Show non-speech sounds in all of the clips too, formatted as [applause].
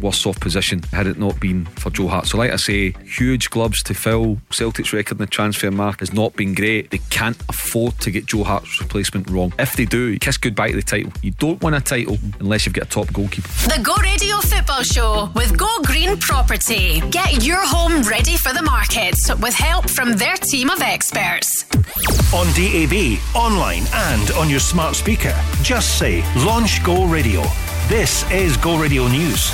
worse off position had it not been for Joe Hart. So, like I say, huge gloves to fill. Celtic's record in the transfer market has not been great. They can't afford to get Joe Hart's replacement wrong. If they do, kiss goodbye to the title. You don't win a title unless you've got a top goalkeeper. The Go Radio Football Show with Go Green Property. Get your home ready for the market with help from their team of experts. On DAB, online, and on your smart speaker, just say Launch Go Radio. This is Go Radio News.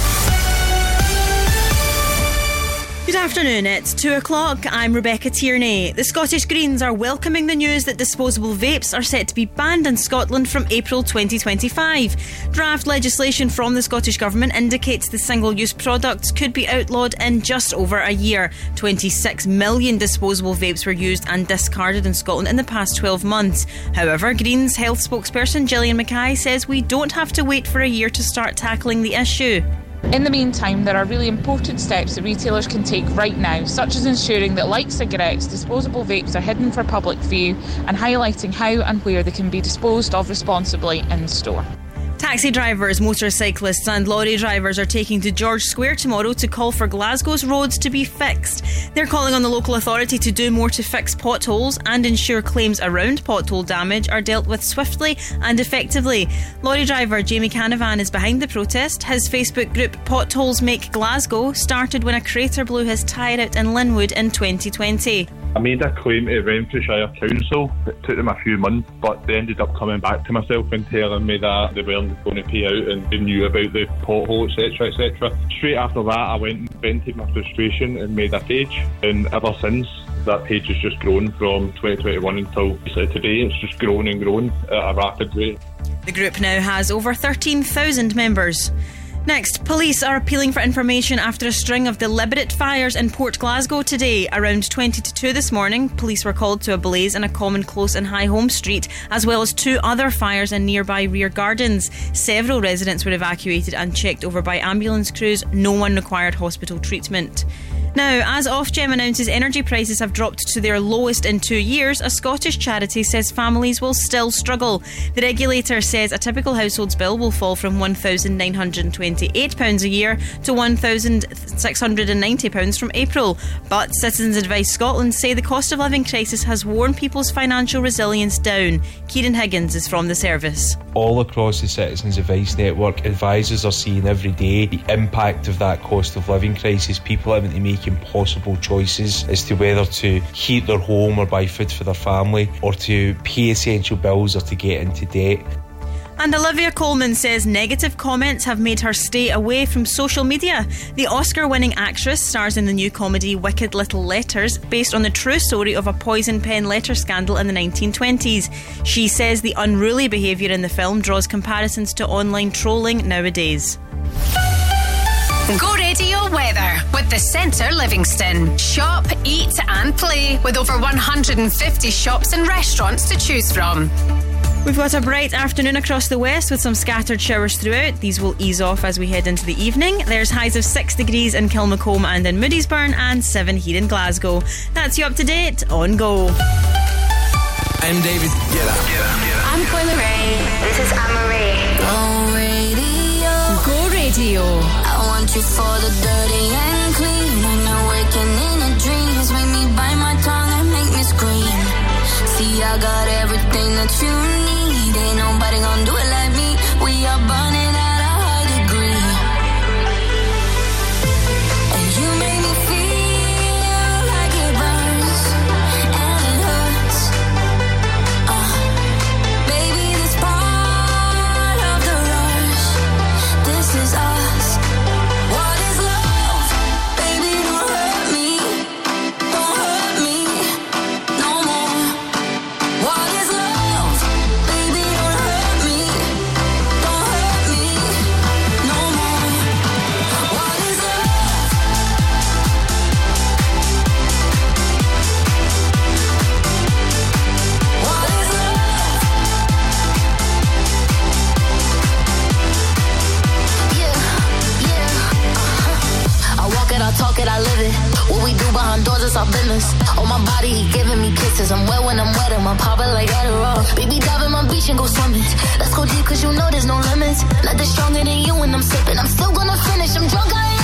Good afternoon, it's 2 o'clock. I'm Rebecca Tierney. The Scottish Greens are welcoming the news that disposable vapes are set to be banned in Scotland from April 2025. Draft legislation from the Scottish Government indicates the single use products could be outlawed in just over a year. 26 million disposable vapes were used and discarded in Scotland in the past 12 months. However, Greens health spokesperson Gillian Mackay says we don't have to wait for a year to start tackling the issue. In the meantime, there are really important steps that retailers can take right now, such as ensuring that, like cigarettes, disposable vapes are hidden for public view and highlighting how and where they can be disposed of responsibly in store. Taxi drivers, motorcyclists, and lorry drivers are taking to George Square tomorrow to call for Glasgow's roads to be fixed. They're calling on the local authority to do more to fix potholes and ensure claims around pothole damage are dealt with swiftly and effectively. Lorry driver Jamie Canavan is behind the protest. His Facebook group Potholes Make Glasgow started when a crater blew his tyre out in Linwood in 2020. I made a claim to Renfrewshire Council. It took them a few months, but they ended up coming back to myself and telling me that they weren't going to pay out and they knew about the pothole, etc., etc. Straight after that, I went and vented my frustration and made a page. And ever since, that page has just grown from 2021 until today. It's just grown and grown at a rapid rate. The group now has over 13,000 members. Next, police are appealing for information after a string of deliberate fires in Port Glasgow today. Around 20 to 2 this morning, police were called to a blaze in a common close in Highholm Street, as well as two other fires in nearby rear gardens. Several residents were evacuated and checked over by ambulance crews. No one required hospital treatment. Now, as Ofgem announces energy prices have dropped to their lowest in two years, a Scottish charity says families will still struggle. The regulator says a typical household's bill will fall from £1,928 a year to £1,690 from April. But Citizens Advice Scotland say the cost of living crisis has worn people's financial resilience down. Kieran Higgins is from the service. All across the Citizens Advice Network, advisors are seeing every day the impact of that cost of living crisis. People having to make impossible choices as to whether to heat their home or buy food for their family or to pay essential bills or to get into debt. And Olivia Colman says negative comments have made her stay away from social media. The Oscar winning actress stars in the new comedy Wicked Little Letters, based on the true story of a poison pen letter scandal in the 1920s. She says the unruly behaviour in the film draws comparisons to online trolling nowadays. Go Radio Weather with the Centre Livingston. Shop, eat, and play with over 150 shops and restaurants to choose from. We've got a bright afternoon across the west with some scattered showers throughout. These will ease off as we head into the evening. There's highs of 6 degrees in Kilmacolm and in Moodiesburn, and 7 here in Glasgow. That's you up to date on Go. I'm David. Get up, get up, get up. I'm Coyle Ray. This is Anne Marie. Go Radio. Go Radio. You for the dirty and clean. When you're waking in a dreams, make me bite my tongue and make me scream. See, I got everything that you need. Ain't nobody gonna do it it's our business. On my body, he giving me kisses. I'm wet when I'm wet, and I'm popping like Adderall. Baby, dive in my beach and go swimming. Let's go deep, cause you know there's no limits. Nothing stronger than you when I'm sipping. I'm still gonna finish, I'm drunk, I am.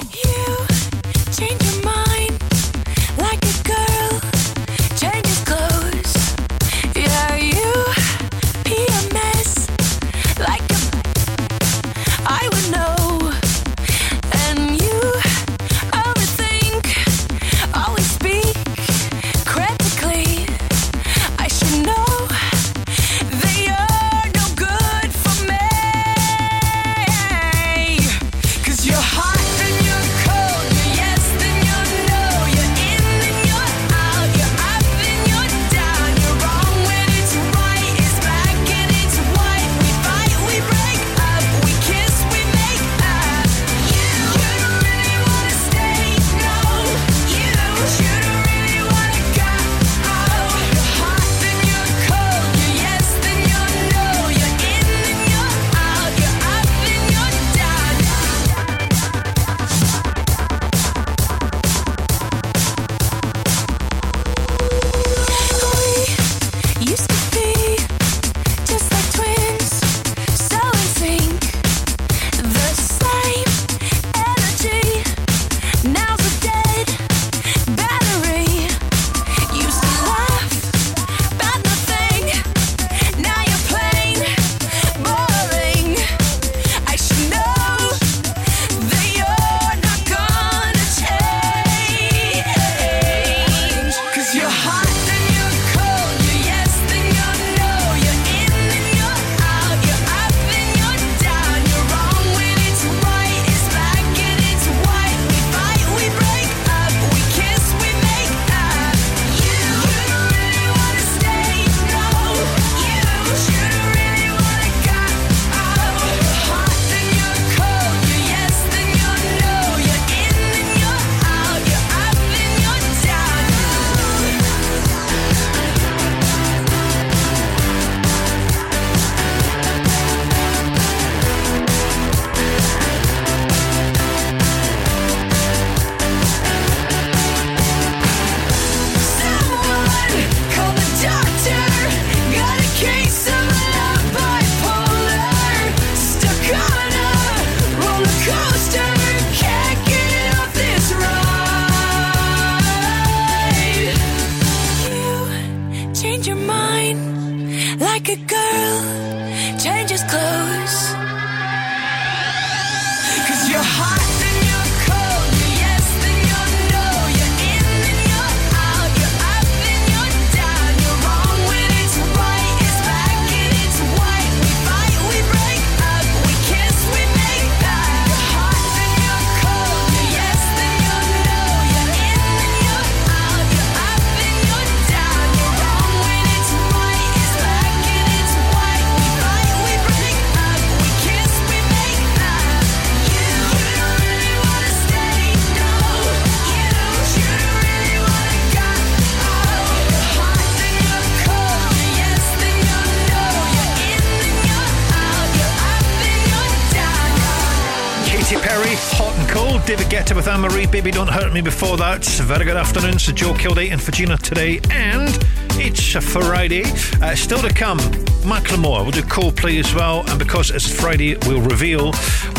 Baby Don't Hurt Me before that. Very good afternoon so Joe Kilday and for Gina today. And it's a Friday. Uh, still to come, Macklemore. We'll do Coldplay as well. And because it's Friday, we'll reveal,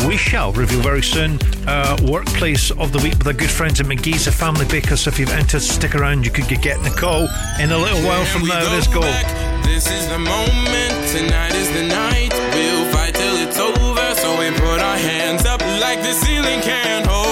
we shall reveal very soon, uh, Workplace of the Week with our good friends at McGhee's, a family baker. So if you've entered, stick around. You could get getting a call in a little while from now. Let's go. Back. This is the moment. Tonight is the night. We'll fight till it's over. So we put our hands up like the ceiling can't hold.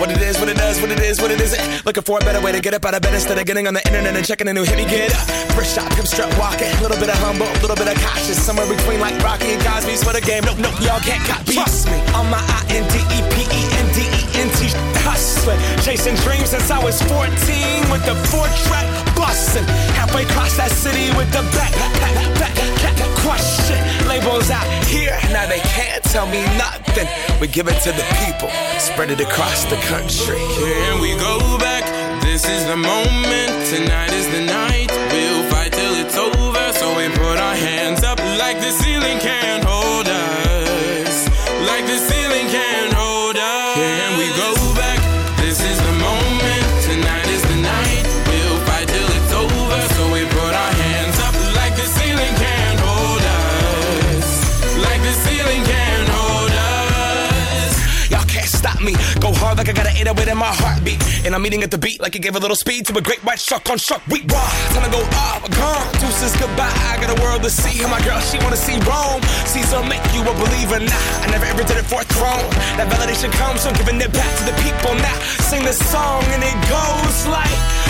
What it is, what it does, what it is, what it isn't. Looking for a better way to get up out of bed instead of getting on the internet and checking a new hit. Me get up. First shot, come strut walking. A little bit of humble, a little bit of cautious. Somewhere between like Rocky and Cosby's for the game. Nope, nope, y'all can't copy. Trust me. On my I N D E P E N D E N T hustling. Chasing dreams since I was 14 with the four track busting. Halfway across that city with the back, back, back, back, question. Labels out here, now they can't tell me nothing. We give it to the people, spread it across the country. Can we go back? This is the moment. Tonight is the night. We'll fight till it's over. So we put our hands up like the ceiling can't hold us. Like the ceiling like I got an 808 in my heartbeat. And I'm eating at the beat like it gave a little speed to a great white shark on shark week. Raw, time to go off, gone. Deuces goodbye. I got a world to see. And my girl, she wanna see Rome. Caesar make you a believer. Nah, I never ever did it for a throne. That validation comes from giving it back to the people. Now sing this song and it goes like.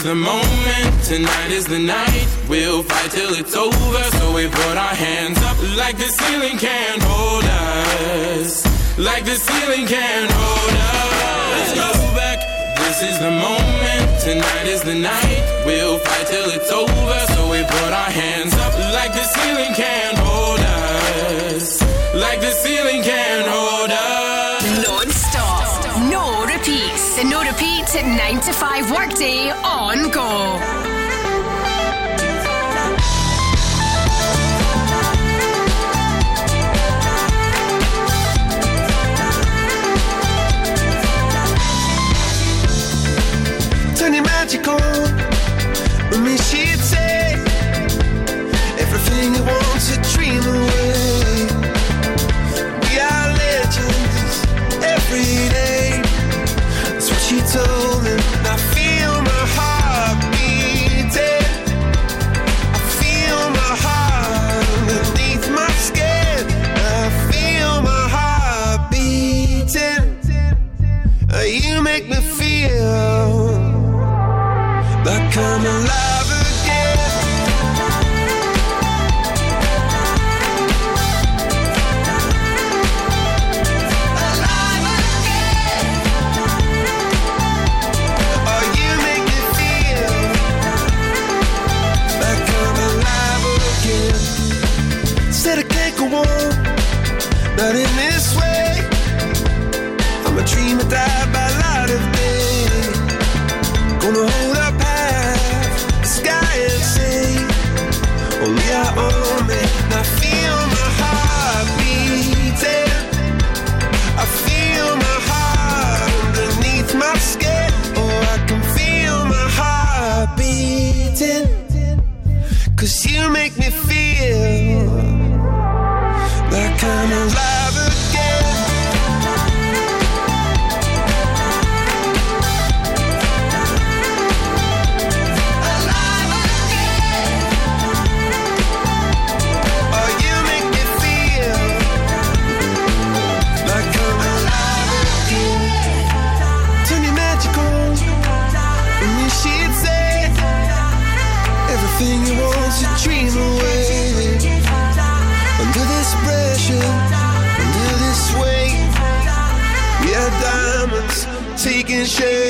is the moment. Tonight is the night. We'll fight till it's over. So we put our hands up like the ceiling can't hold us. Like the ceiling can't hold us. Let's go back. This is the moment. Tonight is the night. We'll fight till it's over. So we put our hands up like the ceiling can't hold us. Like the ceiling can't hold us. Repeat 9 to 5 workday on go. turn your magic on. With me, she'd everything you want to dream away. We are legends every day. That's what she told taking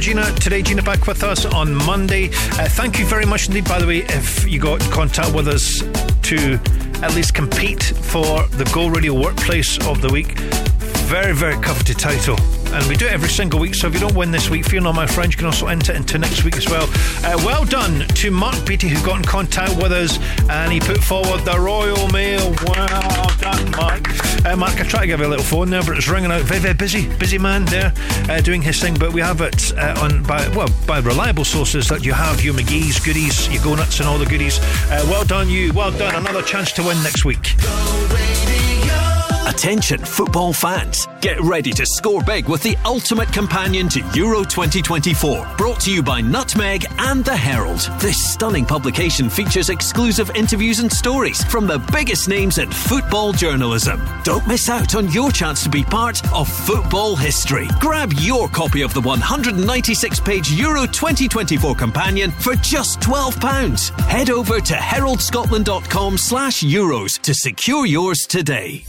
for Gina. Today, Gina back with us on Monday. Uh, thank you very much indeed, by the way, if you got in contact with us to at least compete for the Go Radio Workplace of the Week. Very, very coveted title. And we do it every single week, so if you don't win this week, fear not, my friends, you can also enter into next week as well. Uh, well done to Mark Beatty, who got in contact with us and he put forward the Royal Mail. Well Mark. Uh, Mark, I tried to give you a little phone there, but it's ringing out. Very, very busy, busy man there uh, doing his thing. But we have it uh, on by well by reliable sources that you have your McGhee's goodies, your go nuts, and all the goodies. Uh, well done, you. Well done. Another chance to win next week. Attention, football fans. Get ready to score big with the ultimate companion to Euro 2024. Brought to you by Nutmeg and The Herald. This stunning publication features exclusive interviews and stories from the biggest names in football journalism. Don't miss out on your chance to be part of football history. Grab your copy of the 196 page Euro 2024 companion for just £12. Head over to heraldscotland.com slash euros to secure yours today.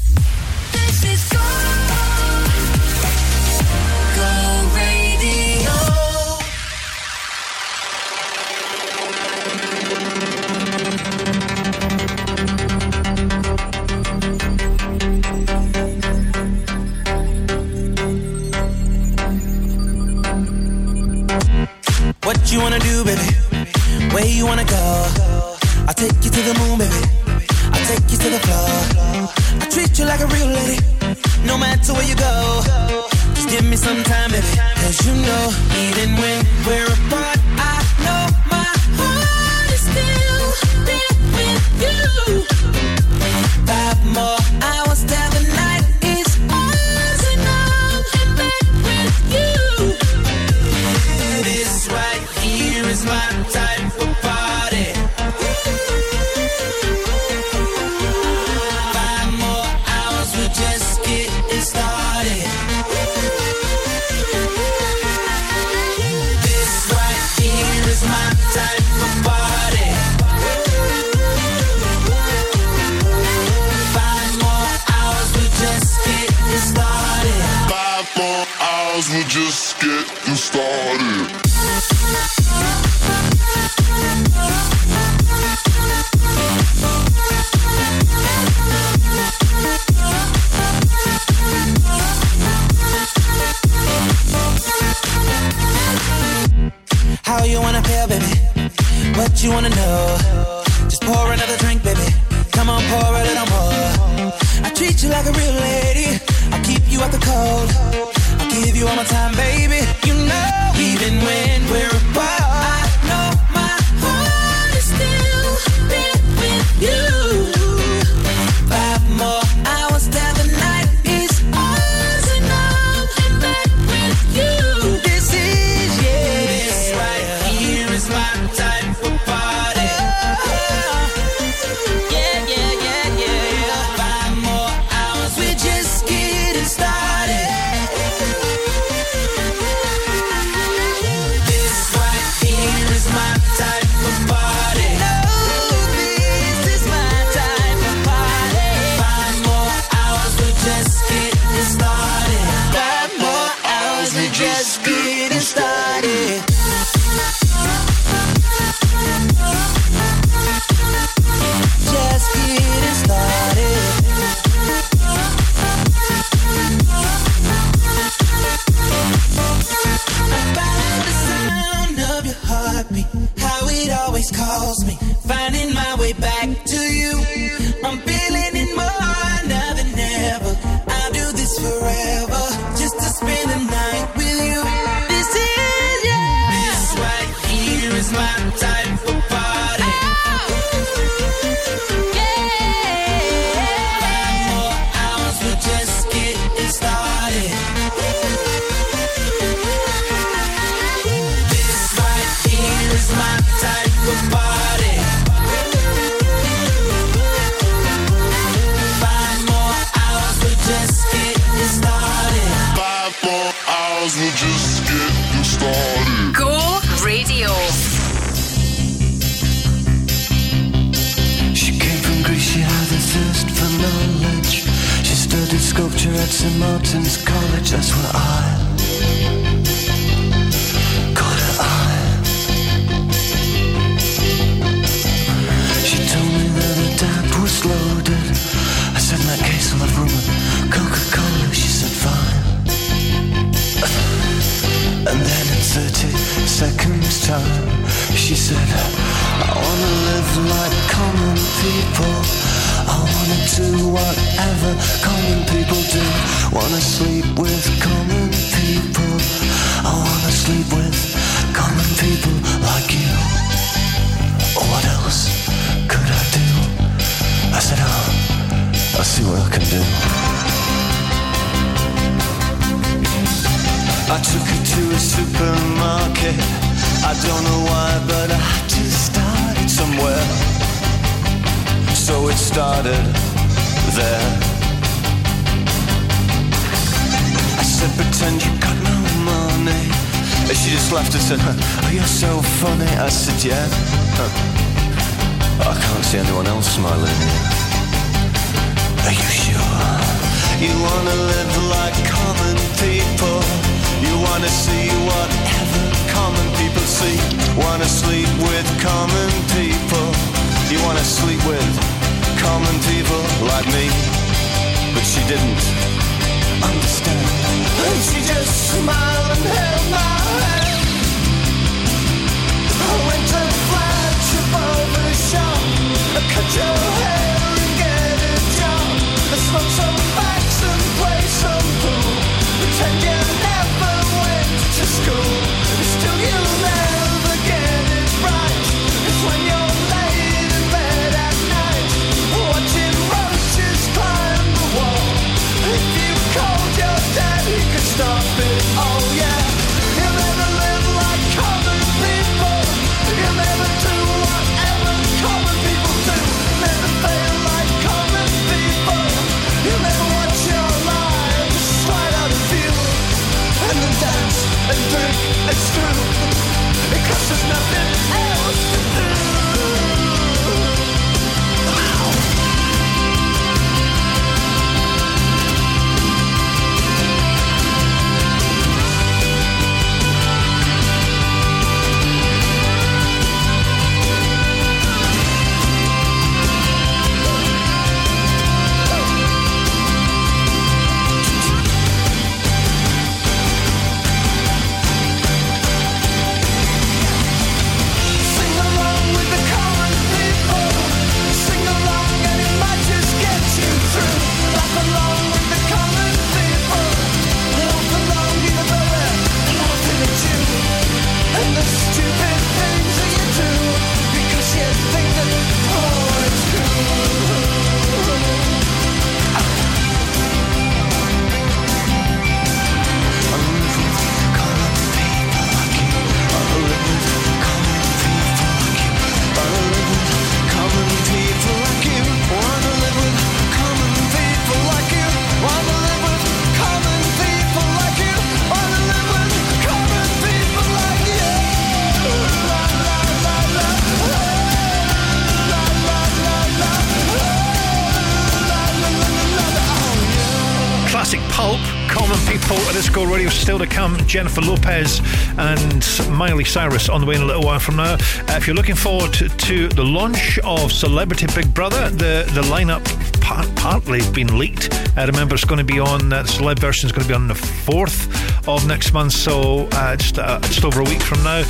Jennifer Lopez and Miley Cyrus on the way in a little while from now. Uh, if you're looking forward to, the launch of Celebrity Big Brother, the the lineup part, partly been leaked. Uh, remember, it's going to be on uh, the celeb version is going to be on the fourth of next month, so uh, just uh, just over a week from now.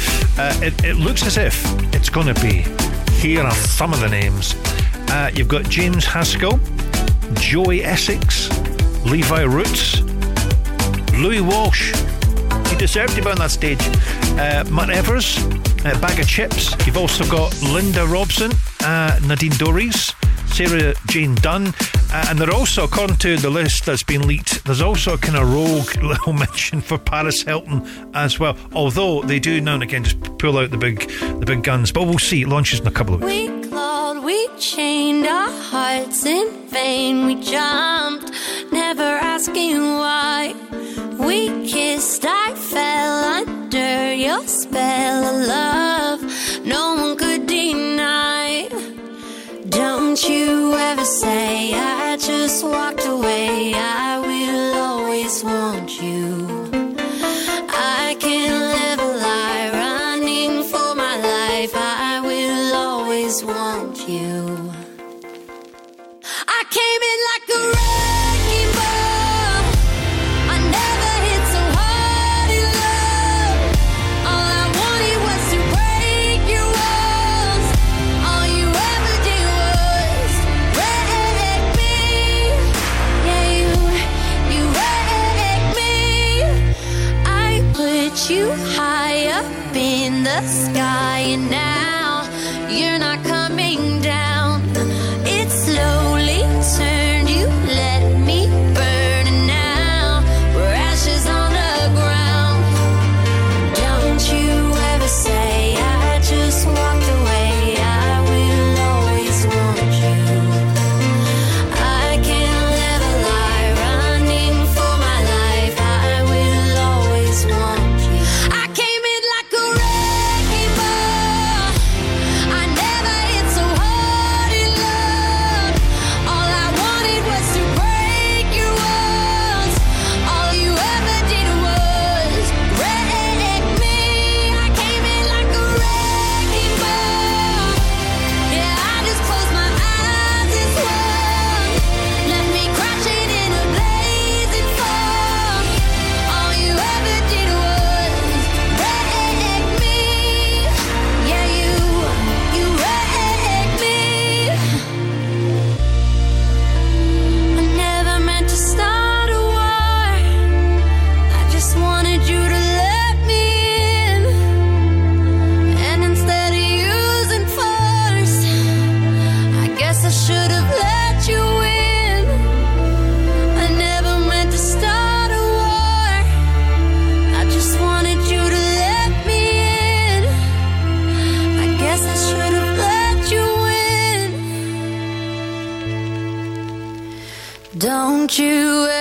It, it looks as if it's going to be. Here are some of the names. Uh, you've got James Haskell, Joey Essex, Levi Roots, Louis Walsh. Deserved to be on that stage. Uh, Matt Evers, uh, Bag of Chips. You've also got Linda Robson, uh, Nadine Dorries, Sarah Jayne Dunn. Uh, and they're also, according to the list that's been leaked, there's also a kind of rogue [laughs] little mention for Paris Hilton as well. Although they do now and again just pull out the big the big guns. But we'll see. It launches in a couple of weeks. We we chained our hearts in vain. We jumped, never asking why. We kissed, I fell under your spell of love, no one could deny. Don't you ever say I just walked away, I will always want you. came in like a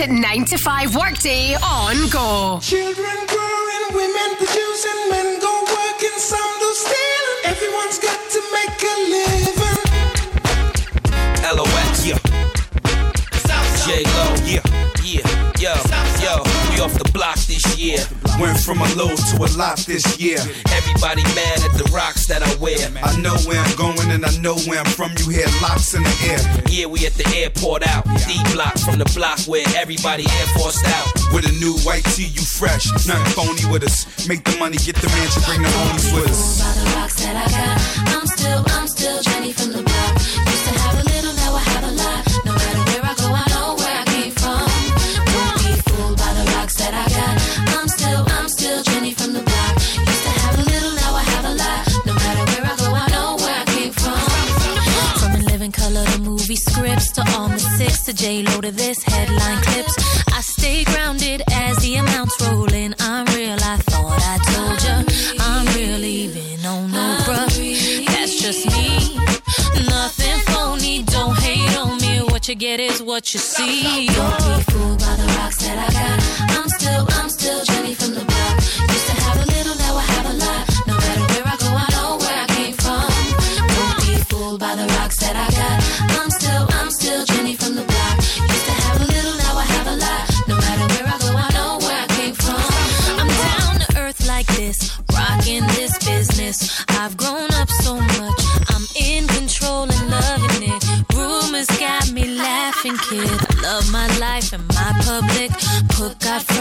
at 9 to 5 workday on Go. Children growing, women producing, men go working, some do stealing. Everyone's got to make a living. LOX, yeah. South. J-Lo, yeah, yeah off the block this year. Went from a low to a lot this year. Everybody mad at the rocks that I wear. I know where I'm going and I know where I'm from. You hear locks in the air. Yeah, we at the airport out. D block from the block where everybody air forced out. With a new white tee, you fresh. Nothing phony with us. Make the money, get the mansion, bring the homies with us. The rocks that I got, I'm still, I'm still Jenny from the block. lips to J Lo to this headline clips. I stay grounded as the amounts roll in. I'm real. I thought I told ya. I'm real, even on no bruh. That's just me. Nothing phony. Don't hate on me. What you get is what you see. Don't be fooled by the rocks that I got. I'm still. I'm boca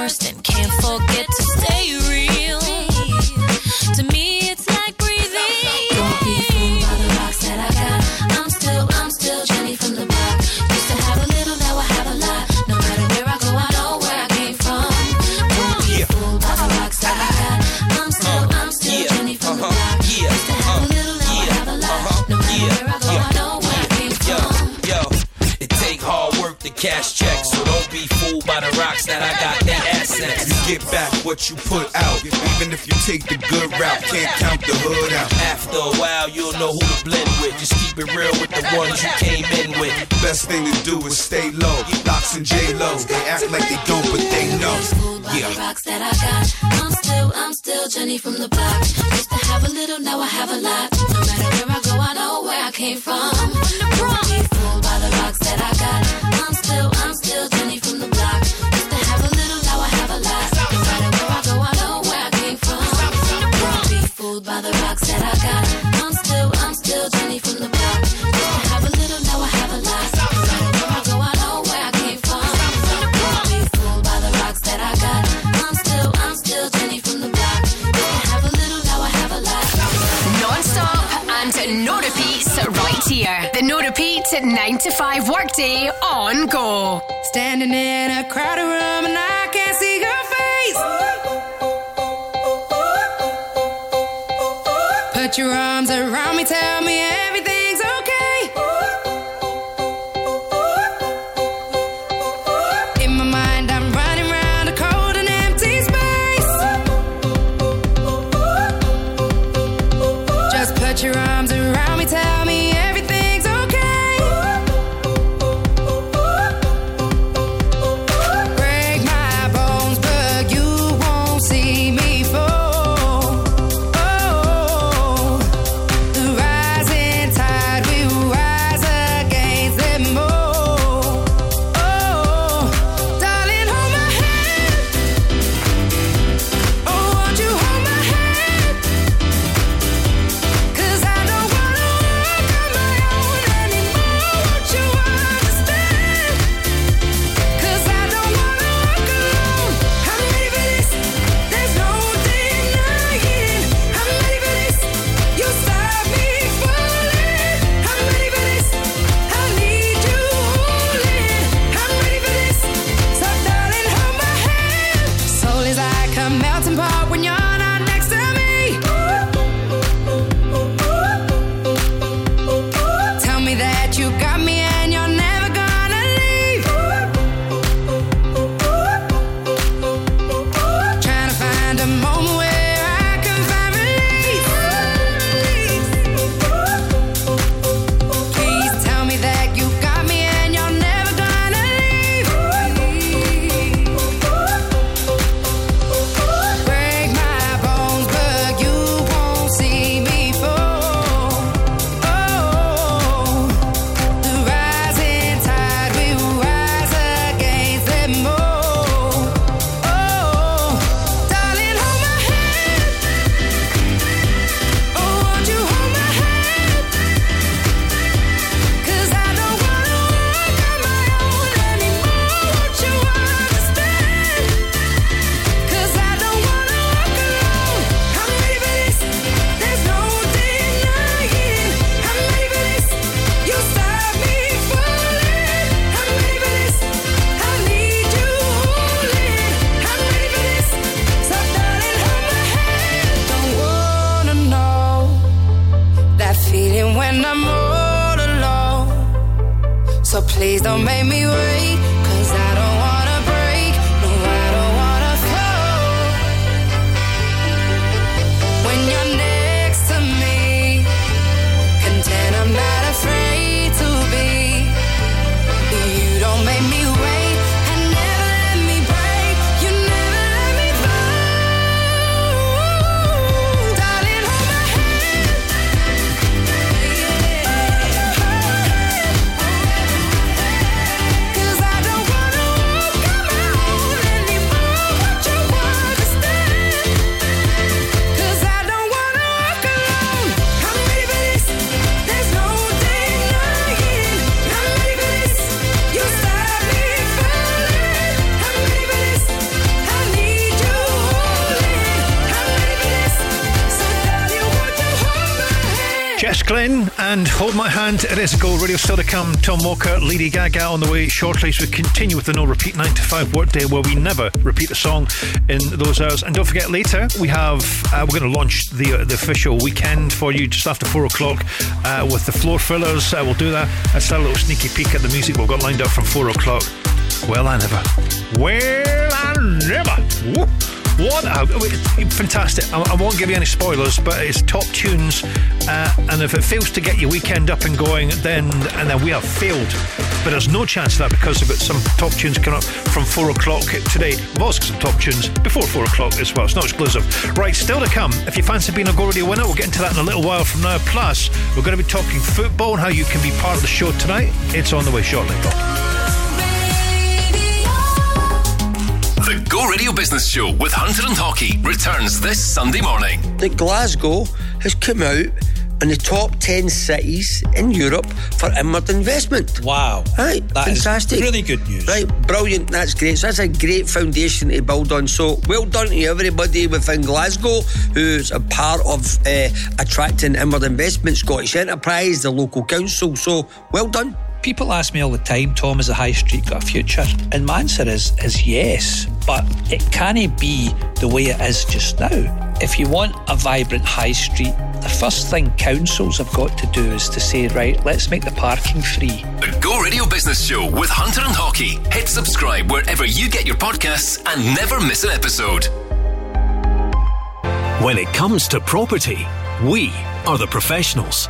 get back what you put out. Even if you take the good route, can't count the hood out. After a while, you'll know who to blend with. Just keep it real with the ones you came in with. Best thing to do is stay low. Locks and J Lo, they act like they don't, but they know. Yeah. rocks that I got. I'm still, I'm still Jenny from the block. Used to have a little, now I have a lot. No matter where I go, I know where I came from. Don't be fooled by the rocks that I got. I'm still, I'm still Jenny from the block. By the rocks that I got. I'm still, I'm still Jenny from the block. Used to have a little, now I have a lot. Where I go, I know where I came from. Don't be fooled by the rocks that I got. I'm still, I'm still Jenny from the block. Used to have a little, now I have a lot. Non-stop and no repeats right here. The no repeat 9 to 5 workday on go. Standing in a crowded room and I your arms around me, tell me don't make Glenn, and hold my hand. It is a gold radio still to come. Tom Walker, Lady Gaga on the way shortly. So we continue with the no repeat 9 to 5 workday where we never repeat a song in those hours. And don't forget, later we have, uh, we're going to launch the, uh, the official weekend for you just after 4 o'clock uh, with the floor fillers. Uh, we'll do that. That's a little sneaky peek at the music we've got lined up from 4 o'clock. Well, I never. Well, I never. Woo. What a fantastic! I, I won't give you any spoilers, but it's top tunes, uh, and if it fails to get your weekend up and going, then and then we have failed. But there's no chance of that because we've got some top tunes coming up from four o'clock today. We've got some top tunes before four o'clock as well. It's not exclusive. Right, still to come. If you fancy being a Go Radio winner, we'll get into that in a little while from now. Plus, we're going to be talking football and how you can be part of the show tonight. It's on the way shortly. The Go Radio Business Show with Hunter and Hockey returns this Sunday morning. that Glasgow has come out in the top 10 cities in Europe for inward investment. Wow. Right, That is fantastic. really good news. Right, brilliant. That's great. So that's a great foundation to build on. So well done to everybody within Glasgow who's a part of uh, attracting inward investment, Scottish Enterprise, the local council. So well done. People ask me all the time, Tom, is the high street got a future? And my answer is is yes, but it can't be the way it is just now. If you want a vibrant high street, the first thing councils have got to do is to say, right, let's make the parking free. The Go Radio Business Show with Hunter and Hockey. Hit subscribe wherever you get your podcasts and never miss an episode. When it comes to property, we are the professionals.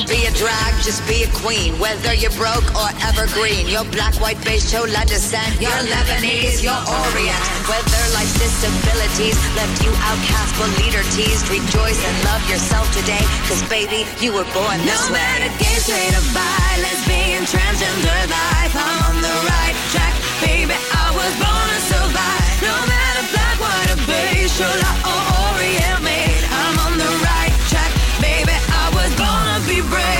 Don't be a drag, just be a queen. Whether you're broke or evergreen, your black, white, beige, chola descent. You're Lebanese, you're Orient. Whether life's disabilities left you outcast or leader teased, rejoice and love yourself today. Cause baby, you were born this no way. No matter gay, straight or bi, lesbian, transgender life, I'm on the right track. Baby, I was born to survive. No matter black, white, or beige, chola or Orient. break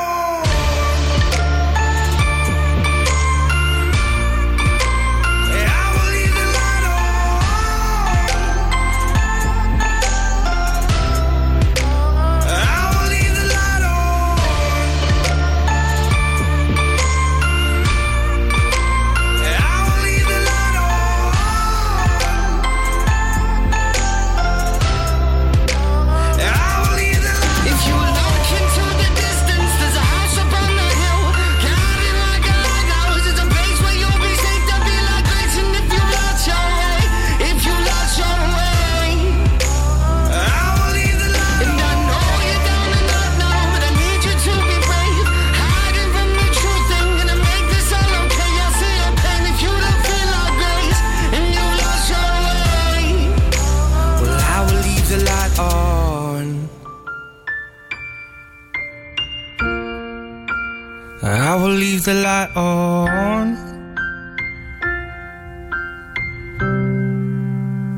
Leave the light on.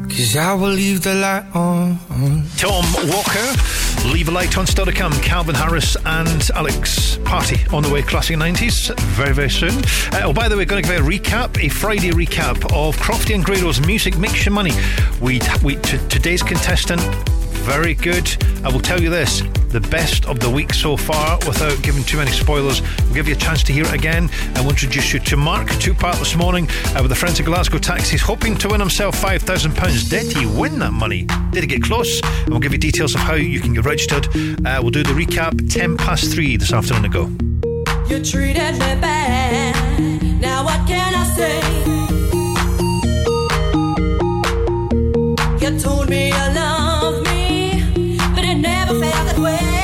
Cause I will leave the light on. Tom Walker, Leave a Light on still to come. Calvin Harris and Alex Party on the way, classic 90s, very, very soon. Uh, oh, by the way, going to give a recap, a Friday recap of Crofty and Grado's Music Makes Your Money. We, we t- today's contestant, very good. I will tell you this the best of the week so far without giving too many spoilers. We'll give you a chance to hear it again and we'll introduce you to Mark part this morning uh, with the Friends of Glasgow Taxis, hoping to win himself £5,000. Did he win that money? Did he get close? And we'll give you details of how you can get registered. Uh, we'll do the recap 10 past 3 this afternoon to go. You treated me bad. Now what can I say? You told me you never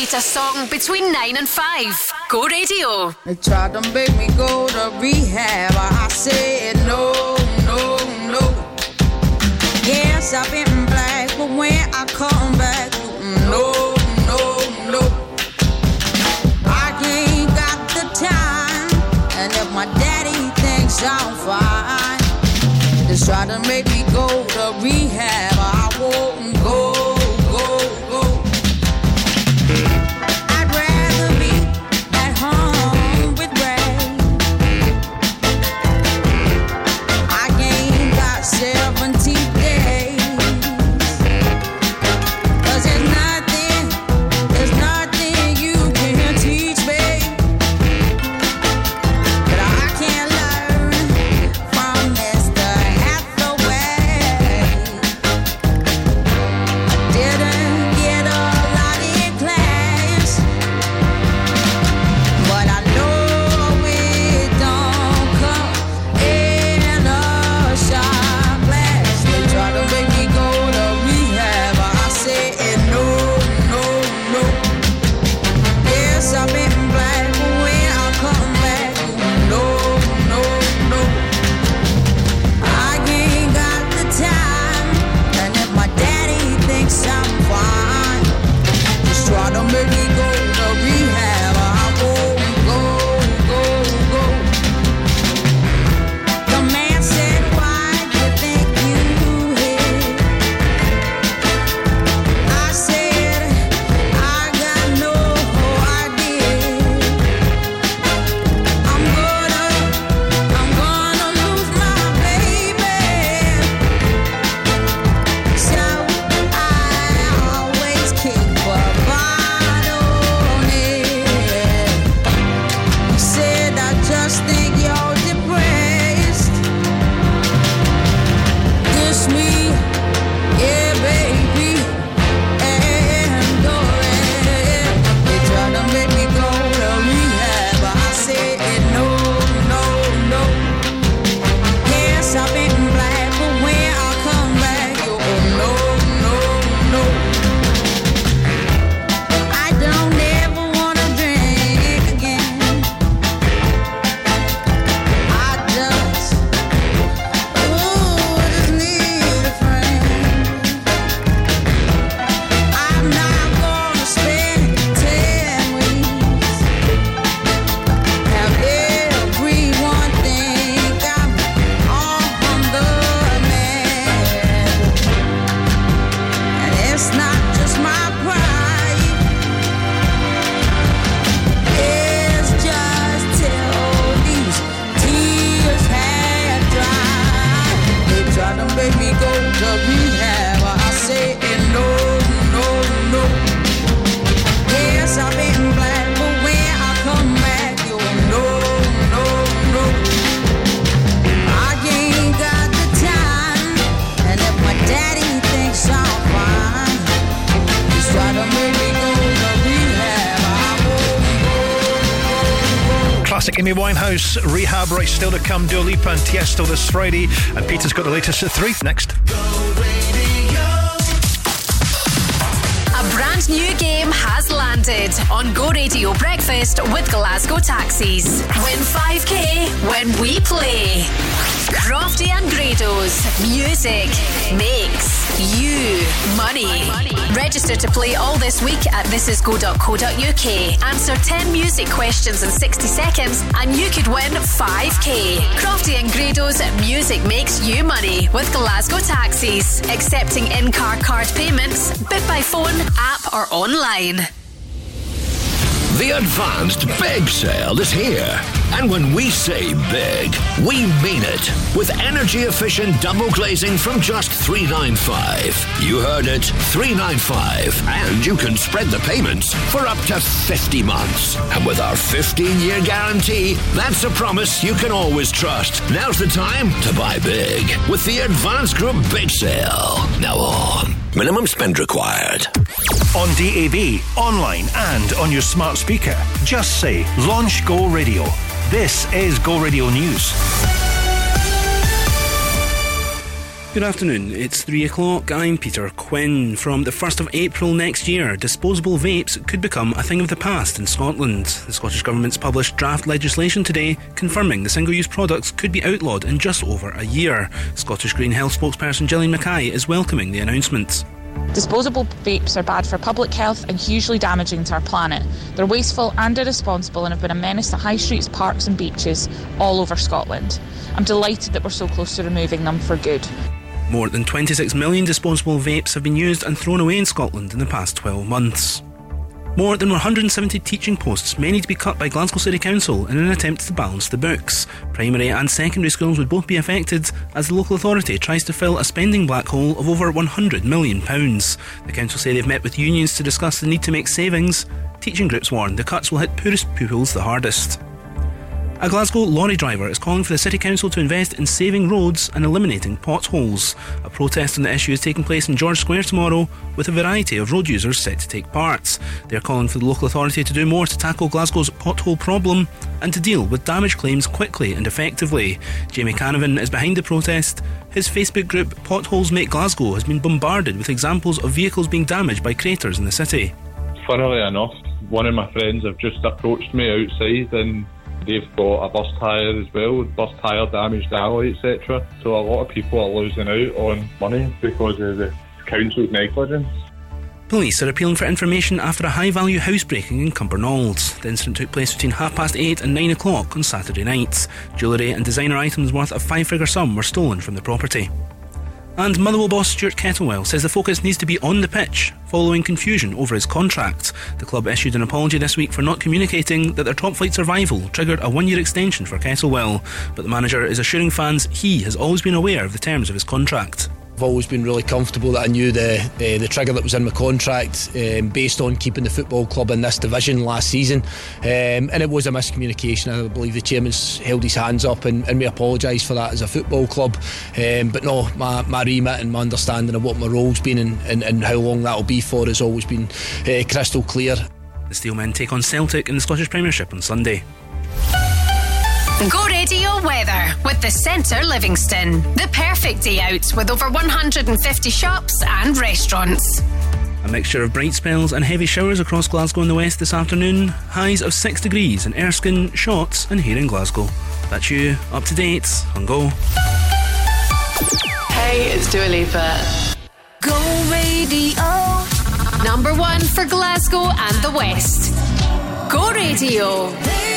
repeat a song between 9 and 5. Go radio. They tried to make me go to rehab. I said no, no, no. Yes, I've been black, but when I come back, no, no, no. I ain't got the time, and if my daddy thinks I'm fine, they try to make me go to rehab. Rehab still to come, Dua Lipa and Tiesto this Friday, and Peter's got the latest at 3 next. A brand new game has landed on Go Radio Breakfast with Glasgow Taxis. Win 5k when we play. Crofty and Grado's music makes you money. Register to play all this week at thisisgo.co.uk. Answer 10 music questions in 60 seconds and you could win 5k. Crofty and Grado's music makes you money with Glasgow Taxis. Accepting in-car card payments, bid by phone, app or online. The advanced big sale is here. And when we say big, we mean it. With energy efficient double glazing from just 395. You heard it, 395. And you can spread the payments for up to 50 months. And with our 15 year guarantee, that's a promise you can always trust. Now's the time to buy big with the Advanced Group Big Sale. Now on. Minimum spend required. On DAB, online, and on your smart speaker. Just say Launch Go Radio. This is Go Radio News. Good afternoon, it's 3 o'clock. I'm Peter Quinn. From the 1st of April next year, disposable vapes could become a thing of the past in Scotland. The Scottish Government's published draft legislation today confirming the single use products could be outlawed in just over a year. Scottish Green Health spokesperson Gillian Mackay is welcoming the announcement. Disposable vapes are bad for public health and hugely damaging to our planet. They're wasteful and irresponsible and have been a menace to high streets, parks, and beaches all over Scotland. I'm delighted that we're so close to removing them for good. More than 26 million disposable vapes have been used and thrown away in Scotland in the past 12 months. More than 170 teaching posts may need to be cut by Glasgow City Council in an attempt to balance the books. Primary and secondary schools would both be affected as the local authority tries to fill a spending black hole of over £100 million. The council say they've met with unions to discuss the need to make savings. Teaching groups warn the cuts will hit poorest pupils the hardest. A Glasgow lorry driver is calling for the City Council to invest in saving roads and eliminating potholes. A protest on the issue is taking place in George Square tomorrow, with a variety of road users set to take part. They are calling for the local authority to do more to tackle Glasgow's pothole problem and to deal with damage claims quickly and effectively. Jamie Canavan is behind the protest. His Facebook group Potholes Make Glasgow has been bombarded with examples of vehicles being damaged by craters in the city. Funnily enough, one of my friends have just approached me outside and they've got a bus tyre as well, bus tyre damaged alley, etc. So a lot of people are losing out on money because of the council's negligence. Police are appealing for information after a high value housebreaking in Cumbernauld. The incident took place between half past eight and nine o'clock on Saturday night. Jewellery and designer items worth a five figure sum were stolen from the property. And Motherwell boss Stuart Kettlewell says the focus needs to be on the pitch following confusion over his contract. The club issued an apology this week for not communicating that their top flight survival triggered a one year extension for Kettlewell, but the manager is assuring fans he has always been aware of the terms of his contract. I've always been really comfortable that I knew the uh, the trigger that was in my contract um, based on keeping the football club in this division last season, um, and it was a miscommunication. I believe the chairman's held his hands up, and, and we apologise for that as a football club. Um, but no, my, my remit and my understanding of what my role's been and, and, and how long that'll be for has always been uh, crystal clear. The Steelmen take on Celtic in the Scottish Premiership on Sunday. Go Radio weather with the Centre Livingston. The perfect day out with over 150 shops and restaurants. A mixture of bright spells and heavy showers across Glasgow and the west this afternoon. Highs of 6 degrees in Erskine, Shotts, and here in Glasgow. That's you, up to date, on Go. Hey, it's Dua Lipa. Go Radio. Number one for Glasgow and the West. Go Radio.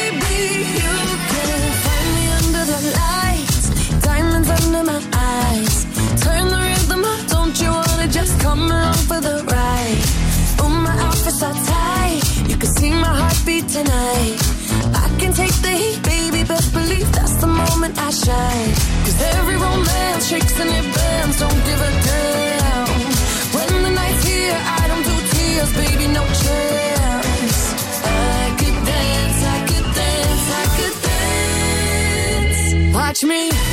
Diamonds under my eyes. Turn the rhythm up, don't you wanna just come along for the ride? Oh, my outfit's so tight, you can see my heartbeat tonight. I can take the heat, baby, best believe that's the moment I shine. Cause every romance shakes and it bends, don't give a damn. When the night's here, I don't do tears, baby, no chance. I could dance, I could dance, I could dance. Watch me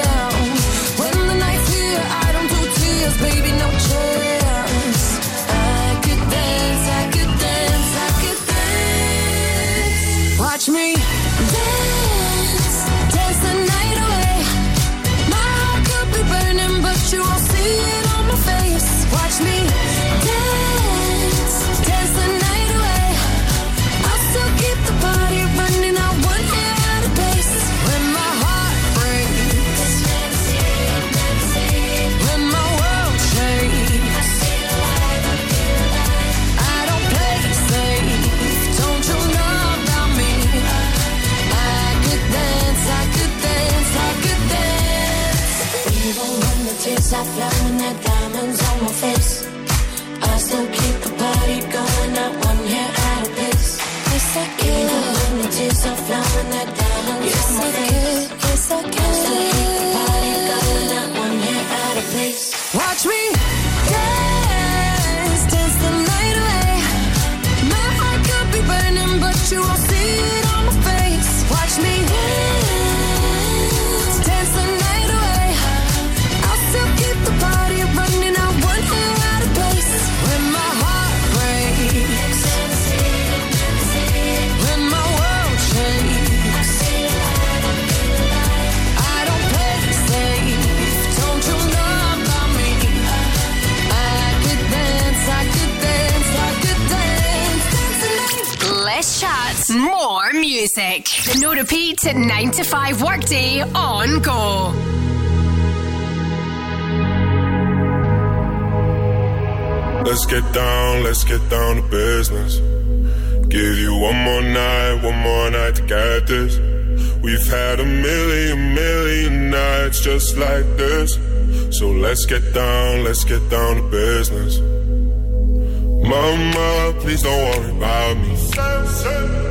Watch me the tears are flowing, diamonds on my face. I still keep the party going, not one hair out of place. Yes, I. Even when the tears are flowing, diamonds yes, on my I face. Can. Music. The no repeat at 9 to 5 workday on go. Let's get down, let's get down to business. Give you one more night, one more night to get this. We've had a million, million nights just like this. So let's get down, let's get down to business. Mama, please don't worry about me.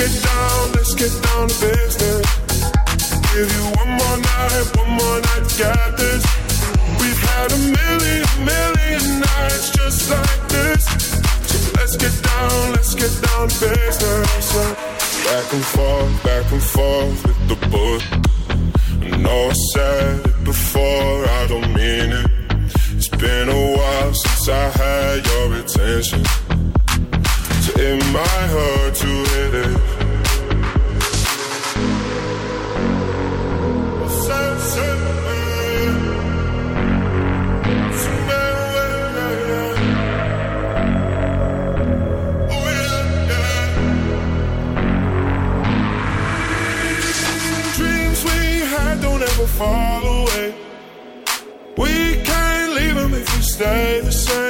Get down, let's get down to business. Give you one more night, one more night get this. We've had a million, million nights just like this. So let's get down, let's get down to business. Back and forth, back and forth with the book. I know I said it before, I don't mean it. It's been a while since I had your attention. It might hurt to hit it. Dreams we had don't ever fall away. We can't leave them if we stay the same.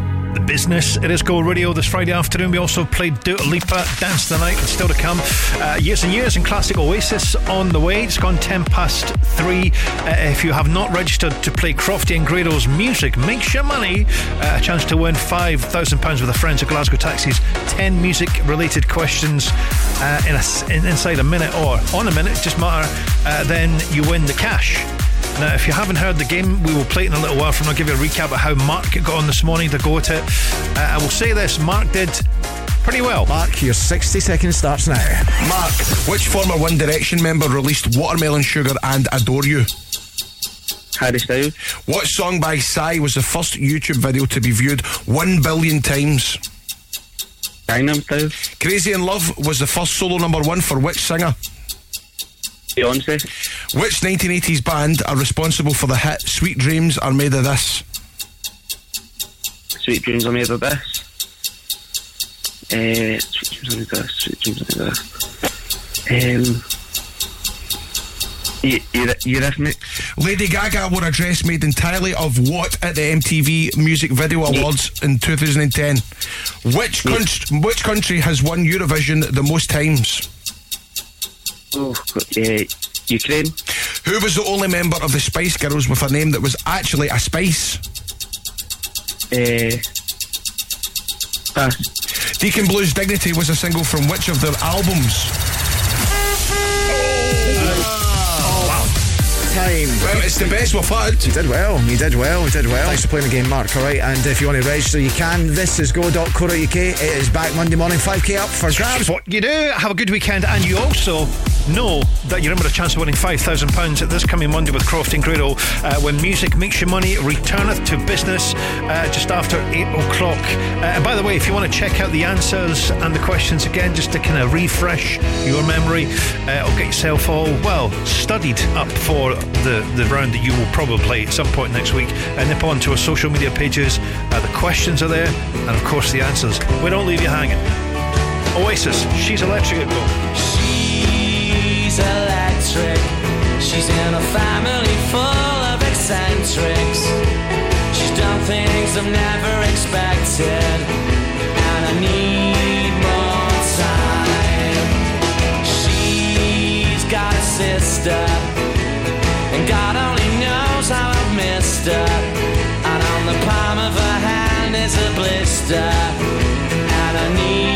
business. It is Go Radio this Friday afternoon. We also played Dua Lipa, Dance the Night, and still to come. Uh, years and years in classic Oasis on the way. It's gone 10 past 3. Uh, if you have not registered to play Crofty and Grado's music, make your money. Uh, a chance to win £5,000 with a friend at Glasgow Taxis. 10 music related questions uh, in a, in, inside a minute or on a minute, just matter. Uh, then you win the cash. Now, if you haven't heard the game, we will play it in a little while from now. I'll give you a recap of how Mark got on this morning to go at it. Uh, I will say this Mark did pretty well. Mark, your 60 seconds starts now. Mark, which former One Direction member released Watermelon Sugar and Adore You? Harry Styles. What song by Psy was the first YouTube video to be viewed 1 billion times? Gangnam Style. Crazy in Love was the first solo number one for which singer? Beyonce. Which 1980s band are responsible for the hit Sweet Dreams Are Made of This? Sweet dreams are made of this. Uh, sweet dreams are made of this. Sweet dreams are made of this. Um. You, you, you me? Lady Gaga wore a dress made entirely of what at the MTV Music Video Awards in 2010? Which, country, which country has won Eurovision the most times? Oh, uh, Ukraine. Who was the only member of the Spice Girls with a name that was actually a spice? Uh, pass. Deacon Blues Dignity was a single from which of their albums? Time. Well, it's the best we've had. You did well. You did well. You did well. Thanks for playing the game, Mark. All right. And if you want to register, you can. This is go.co.uk. It is back Monday morning, 5k up for grabs. What you do, have a good weekend, and you also know that you're in with a chance of winning £5,000 this coming Monday with Croft and Grado uh, when music makes your money returneth to business uh, just after 8 o'clock. Uh, and by the way, if you want to check out the answers and the questions again, just to kind of refresh your memory uh, or get yourself all, well, studied up for the, the round that you will probably play at some point next week, uh, nip on to our social media pages. Uh, the questions are there, and of course, the answers. We don't leave you hanging. Oasis, she's electric at. She's electric. She's in a family full of eccentrics. She's done things I've never expected. And I need more time. She's got a sister. God only knows how I've missed her. And on the palm of her hand is a blister. And I need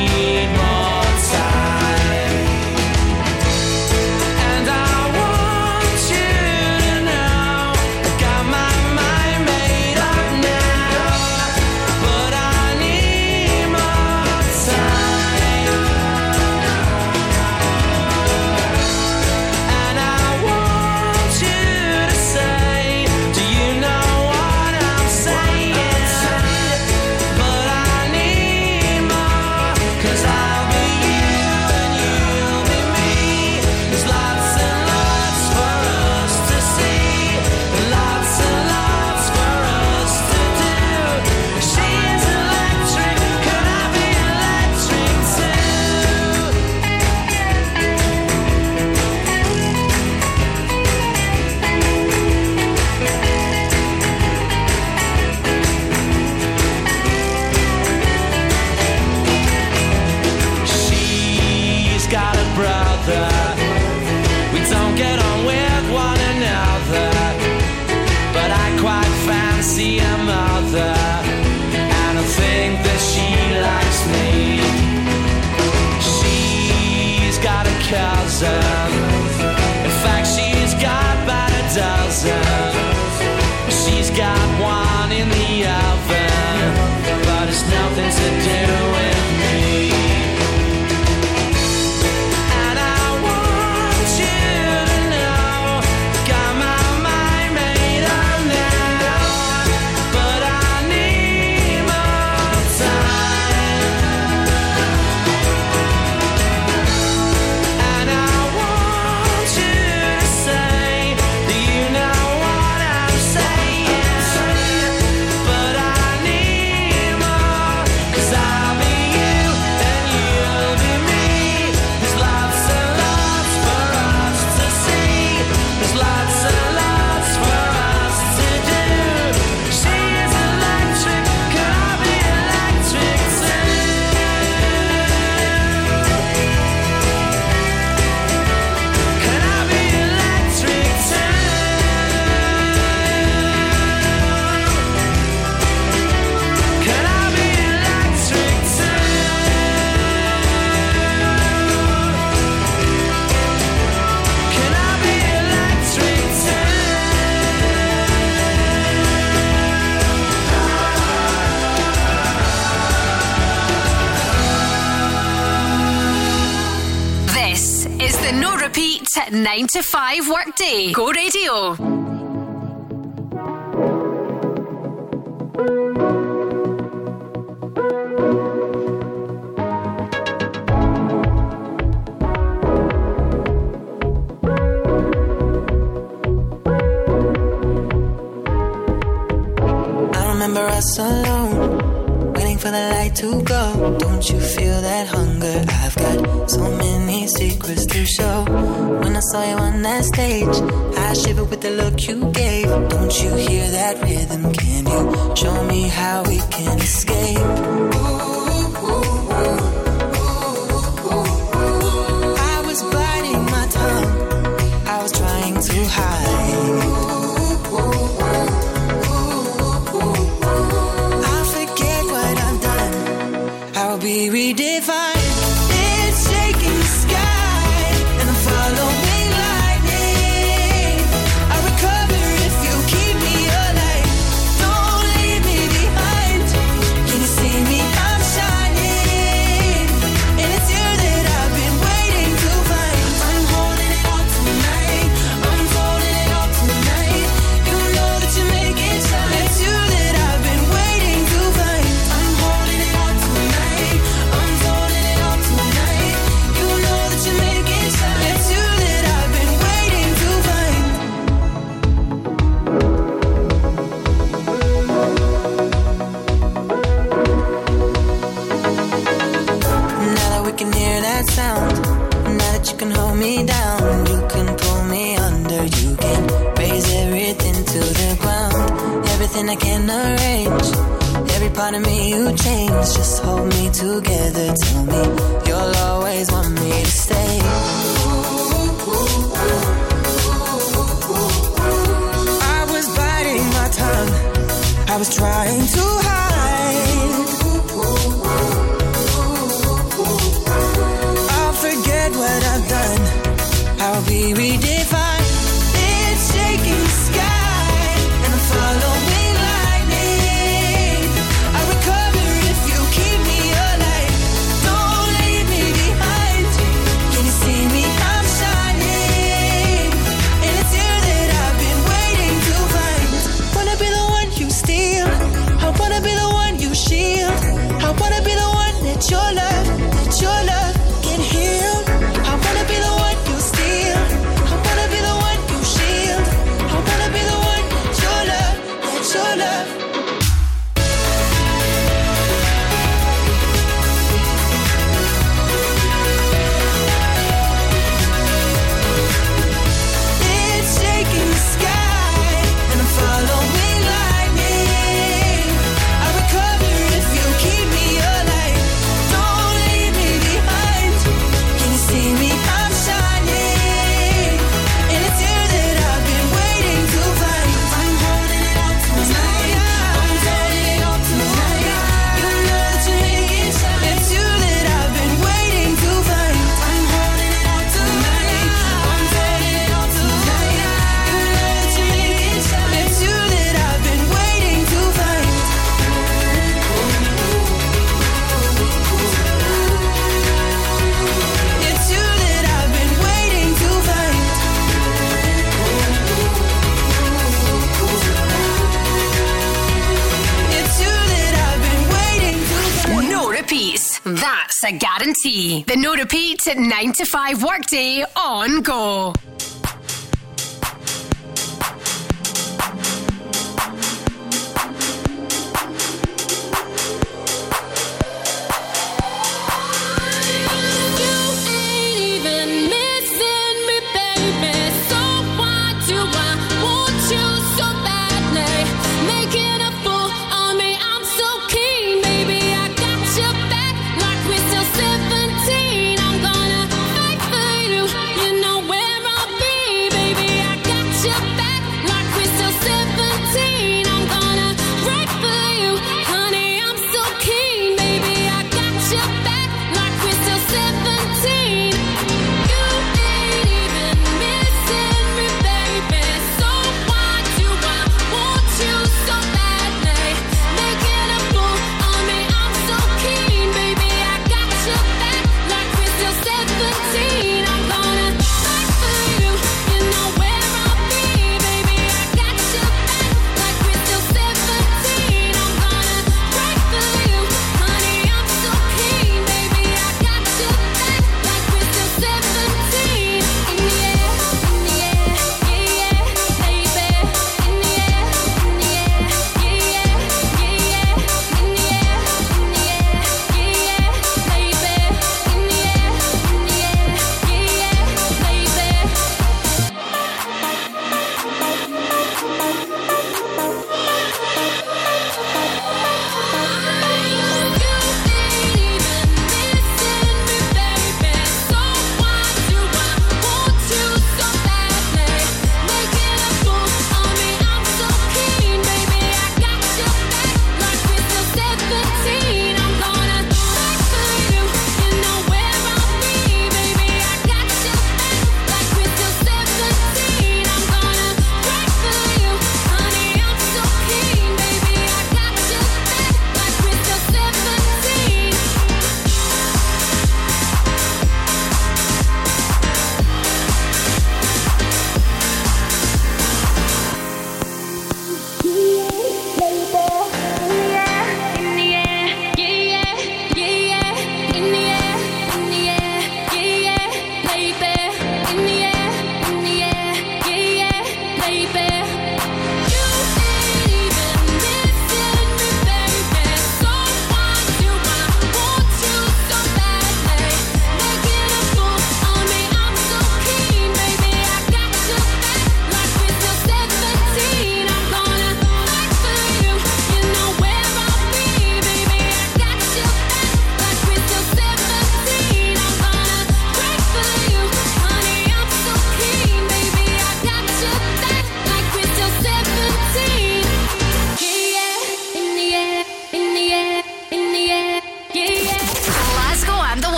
The no-repeat at 9 to 5 workday on Go.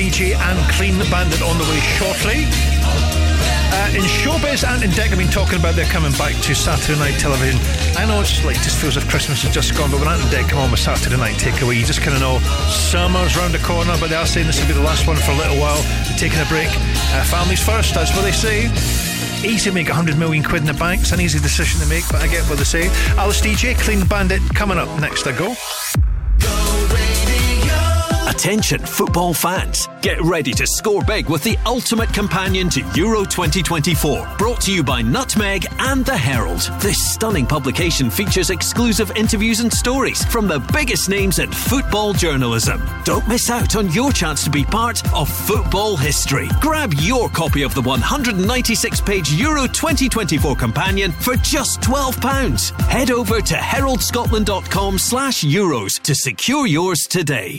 DJ and Clean the Bandit on the way shortly. Uh, in showbiz Ant and Dec, I've been talking about they're coming back to Saturday night television. I know it's like just feels if Christmas has just gone, but when Ant and Dec come on with Saturday night takeaway, you just kind of know summer's round the corner. But they are saying this will be the last one for a little while. They're taking a break. Uh, families first, that's what they say. Easy to make 100 million quid in the bank. It's an easy decision to make, but I get what they say. Alice DJ, Clean the Bandit, coming up next. I go. Attention, football fans. Get ready to score big with the ultimate companion to Euro 2024. Brought to you by Nutmeg and The Herald. This stunning publication features exclusive interviews and stories from the biggest names in football journalism. Don't miss out on your chance to be part of football history. Grab your copy of the 196 page Euro 2024 companion for just £12. Head over to heraldscotland.com slash euros to secure yours today.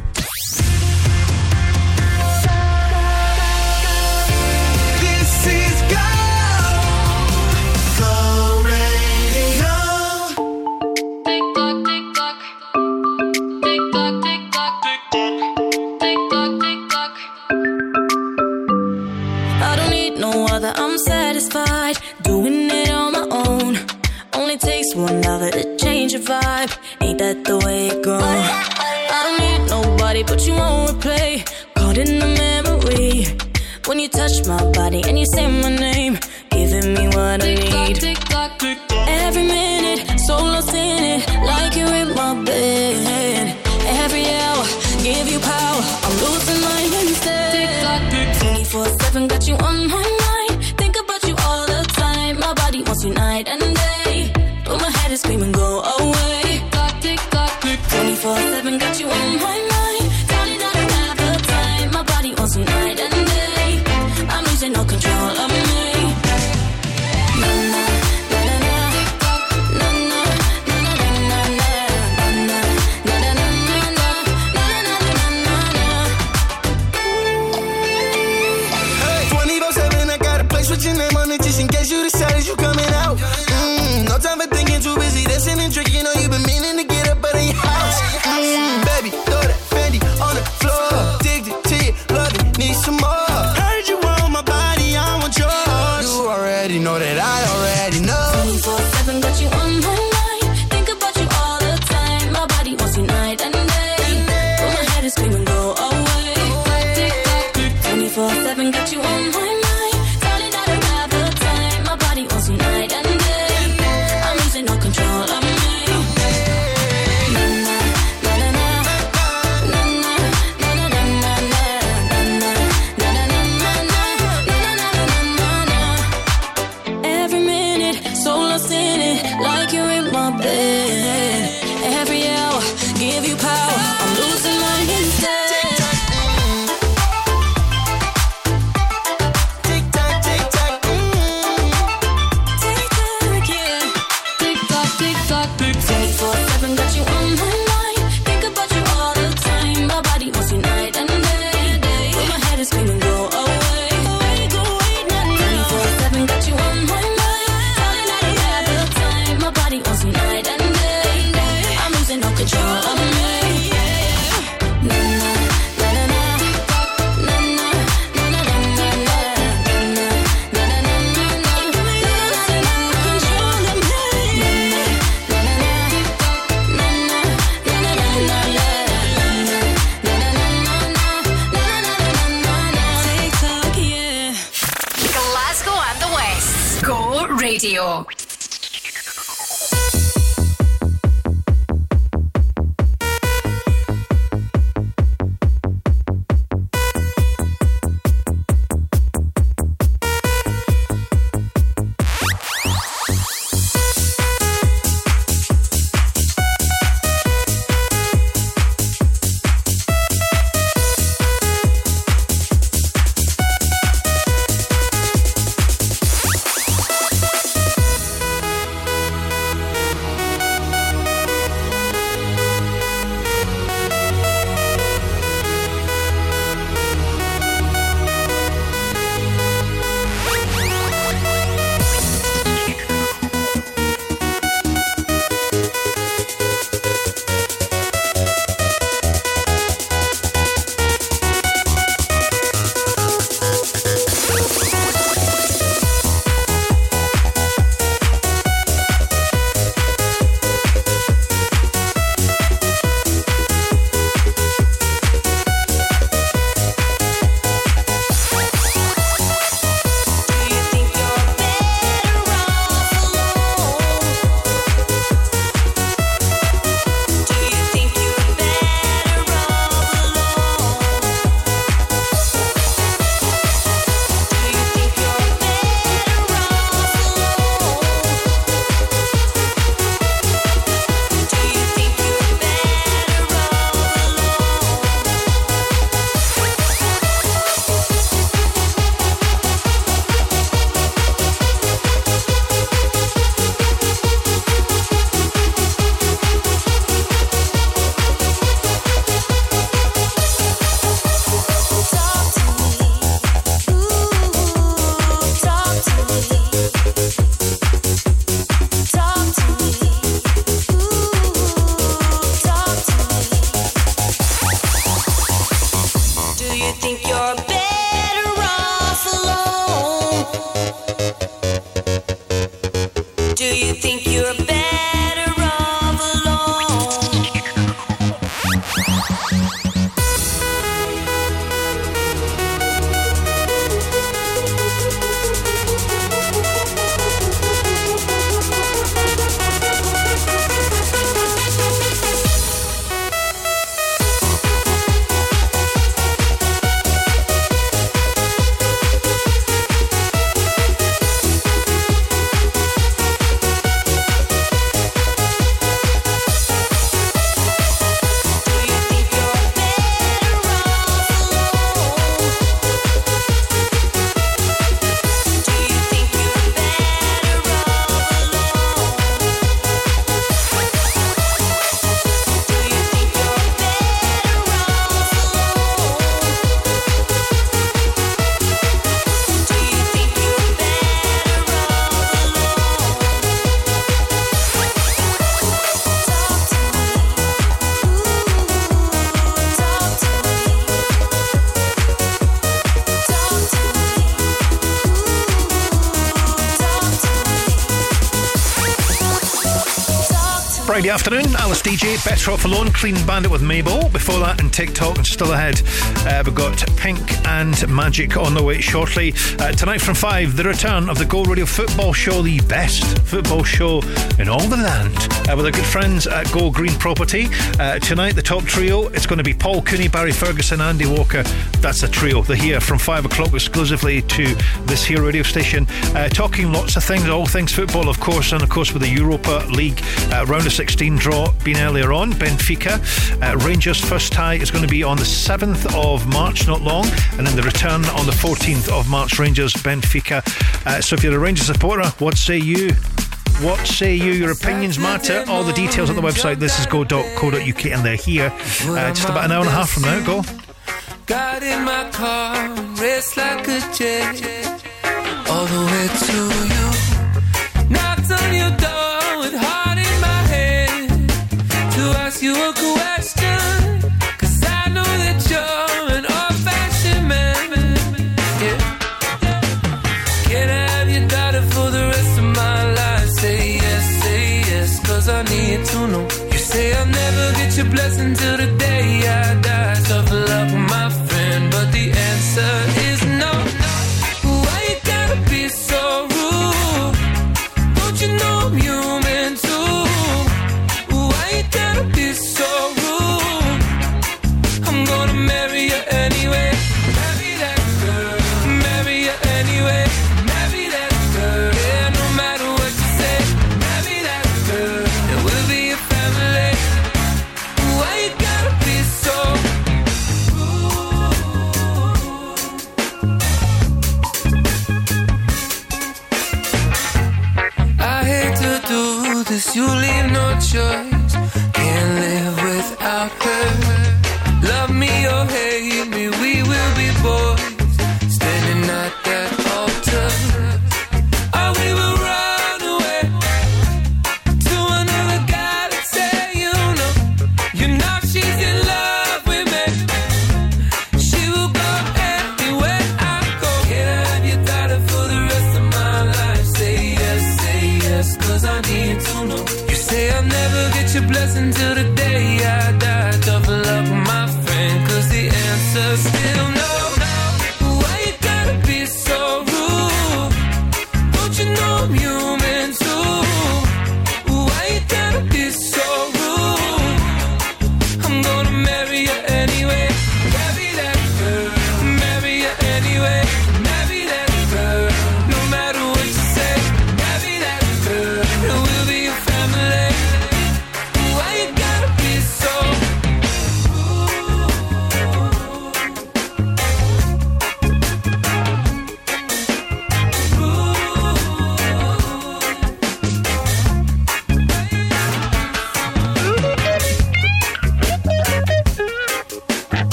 Afternoon. Alice Deejay, Better Off Alone, Clean Bandit with Mabel. Before that, and TikTok, and still ahead, uh, we've got Pink and Magic on the way shortly. Uh, tonight from 5, the return of the Go Radio Football Show, the best football show in all the land, uh, with our good friends at Go Green Property. Uh, tonight, the top trio, it's going to be Paul Cooney, Barry Ferguson, Andy Walker. That's a trio. They're here from 5 o'clock exclusively to this here radio station, uh, talking lots of things, all things football, of course, and of course with the Europa League uh, round of 16 draw being earlier on. Benfica, uh, Rangers first tie is going to be on the 7th of March, not long, and then the return on the 14th of March. Rangers, Benfica. Uh, so if you're a Rangers supporter, what say you? What say you? Your opinions matter. All the details on the website. This is go.co.uk, and they're here uh, just about an hour and a half from now. Go. My car, like a jet, all the way to you. Knocked on your door with heart in my head to ask you a question.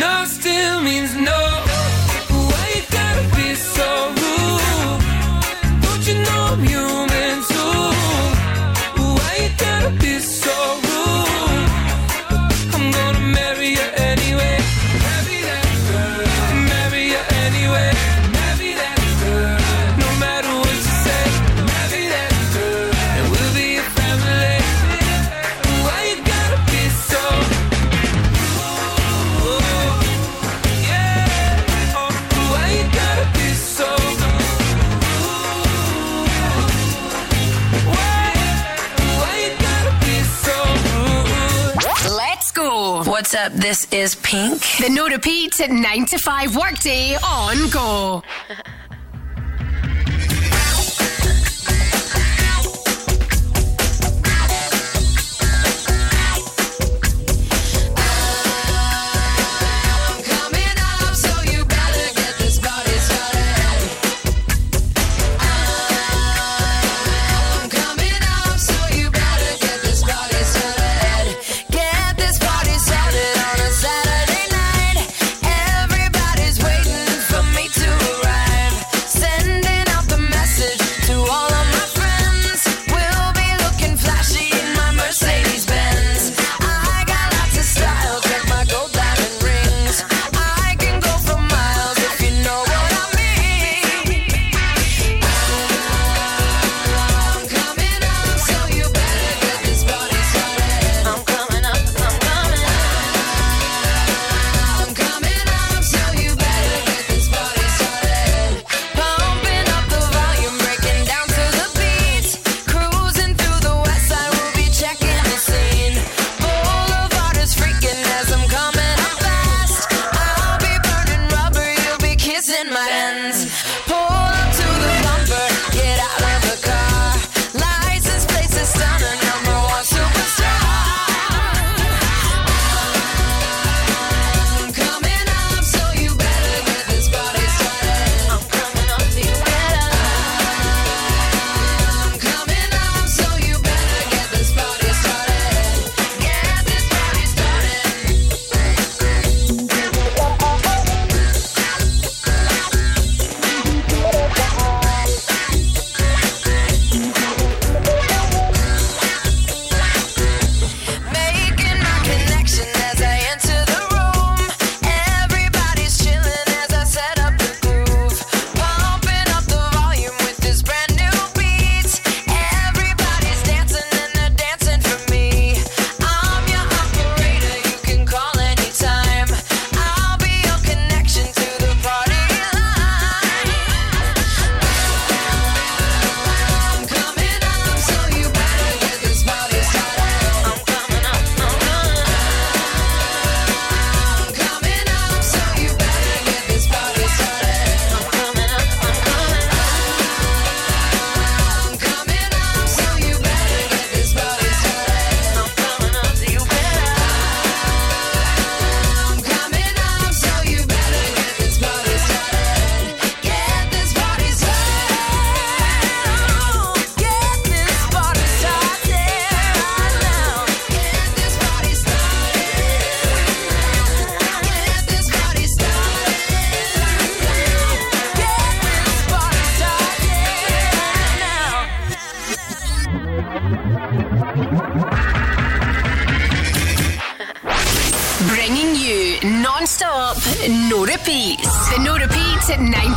No up? This is Pink. The no repeat 9 to 5 workday on Go.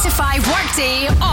9 to 5 workday on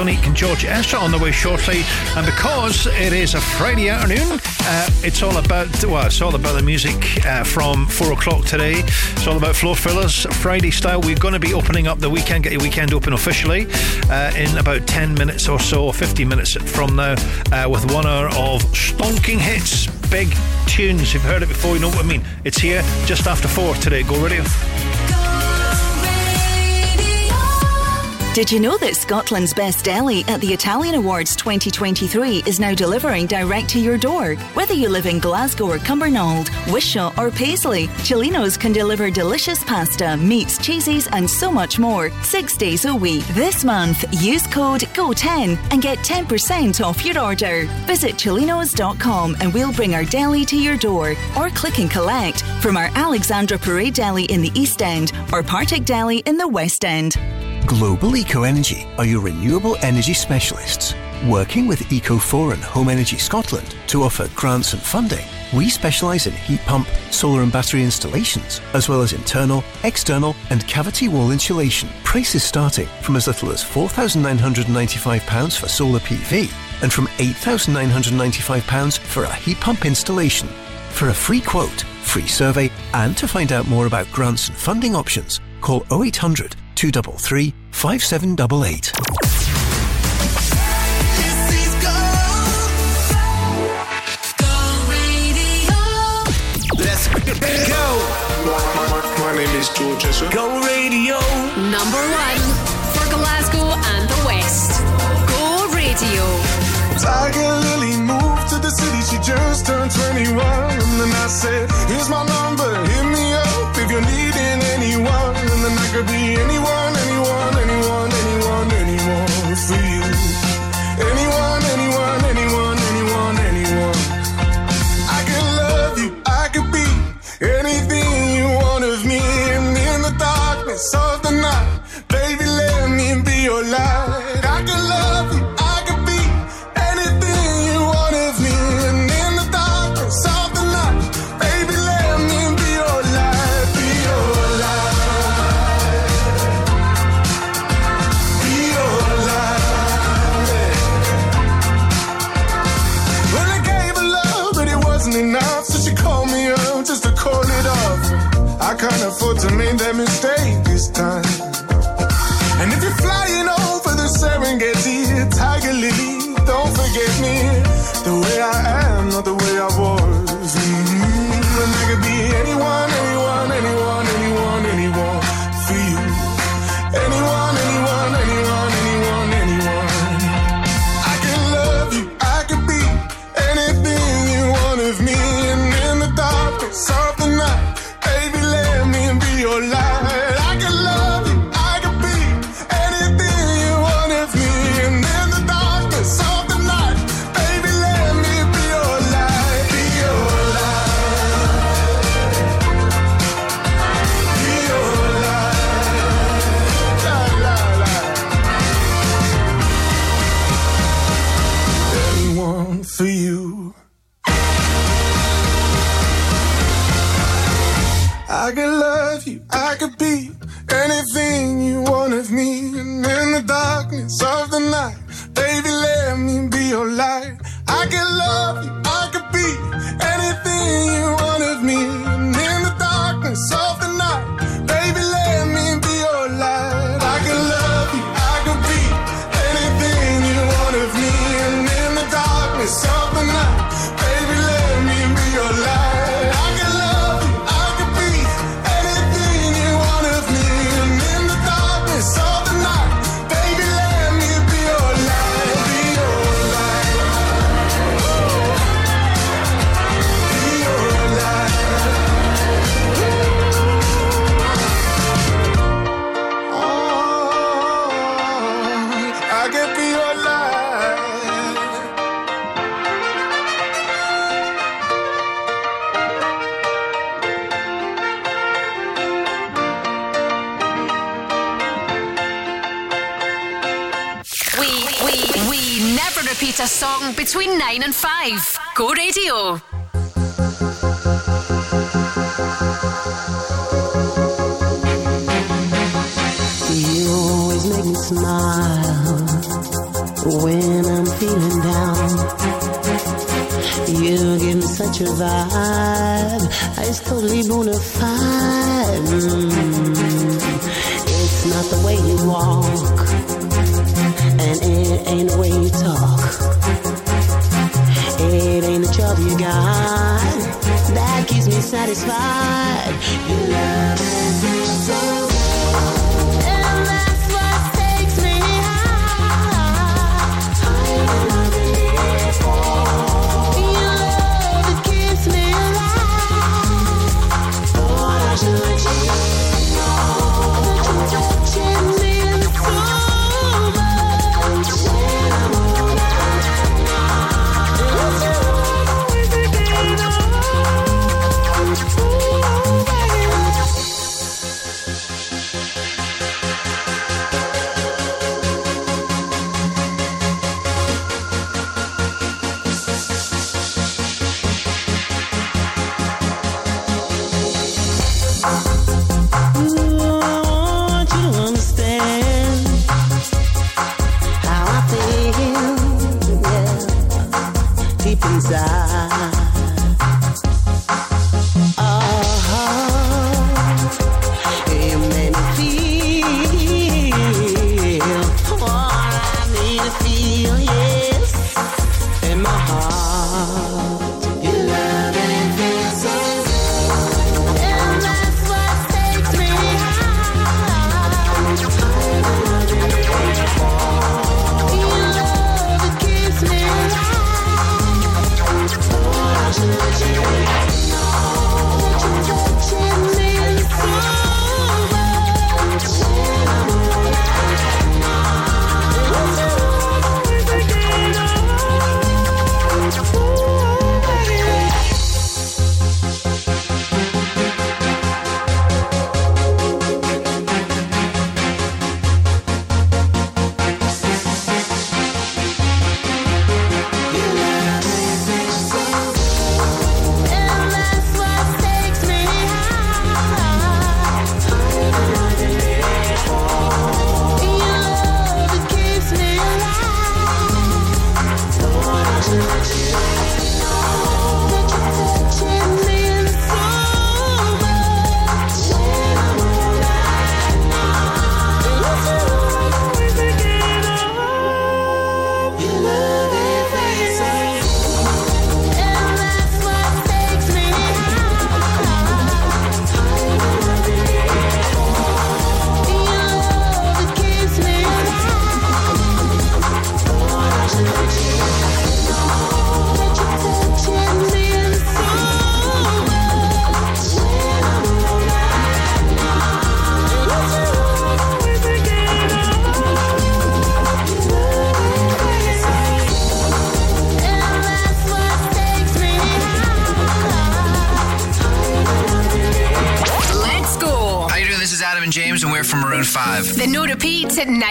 Sonique and George Ezra on the way shortly. And because it is a Friday afternoon, uh, it's all about well, it's all about the music uh, from four o'clock today. It's all about floor fillers, Friday style. We're going to be opening up the weekend, get your weekend open officially uh, in about ten minutes or so, fifteen minutes from now, uh, with one hour of stonking hits, big tunes. You've heard it before, you know what I mean. It's here just after four today. Go radio. Did you know that Scotland's Best Deli at the Italian Awards 2023 is now delivering direct to your door? Whether you live in Glasgow or Cumbernauld, Wishaw or Paisley, Celinos can deliver delicious pasta, meats, cheeses, and so much more six days a week. This month, use code GO10 and get 10% off your order. Visit celinos.com and we'll bring our deli to your door or click and collect from our Alexandra Parade Deli in the East End or Partick Deli in the West End. Global Eco Energy are your renewable energy specialists. Working with Eco4 and Home Energy Scotland to offer grants and funding, we specialise in heat pump, solar and battery installations, as well as internal, external, and cavity wall insulation. Prices starting from as little as £4,995 for solar PV and from £8,995 for a heat pump installation. For a free quote, free survey, and to find out more about grants and funding options, call 0800 233 5788. Let's go. My name is George Ezra. Go radio. Number one for Glasgow and the West. Go Radio. Tiger Lily moved to the city, she just turned 21. And then I said, Here's my number, hit me up if you're needing anyone. And then I could be anyone, anyone, anyone, anyone, anyone for you. Anyone, anyone, anyone, wasn't enough, so she called me up just to call it off. I can't afford to make that mistake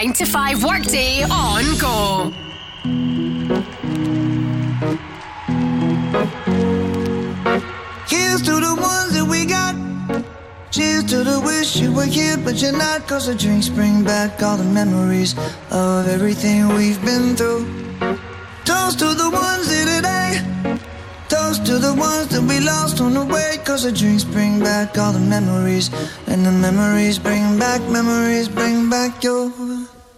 9 to 5 workday on go. Here's to the ones that we got. Cheers to the wish you were here, but you're not. Cause the drinks bring back all the memories of everything we've been through. Toast to the ones here today. Toast to the ones that we lost on the way. Cause the drinks bring back all the memories. And the memories bring back, memories bring back your.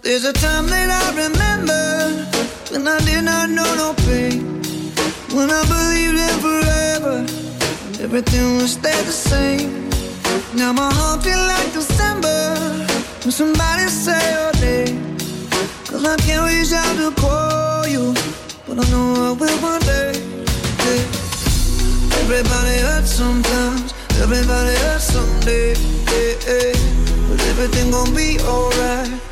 There's a time that I remember when I did not know no pain. When I believed in forever, everything would stay the same. Now my heart feel like December when somebody say your name. Cause I can't reach out to call you, but I know I will one day. Yeah. Everybody hurts sometimes, everybody hurts someday. Yeah, yeah. But everything gon' be alright.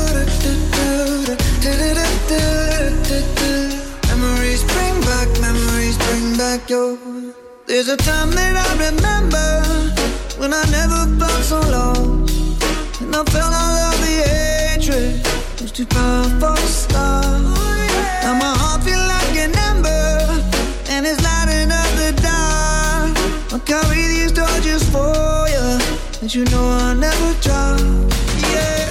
Memories bring back, memories bring back your. There's a time that I remember when I never felt so lost. And I felt all of the hatred was too powerful to stop. Now my heart feel like an ember and it's lighting up the dark. I carry these torches for you, and you know I'll never drop. Yeah,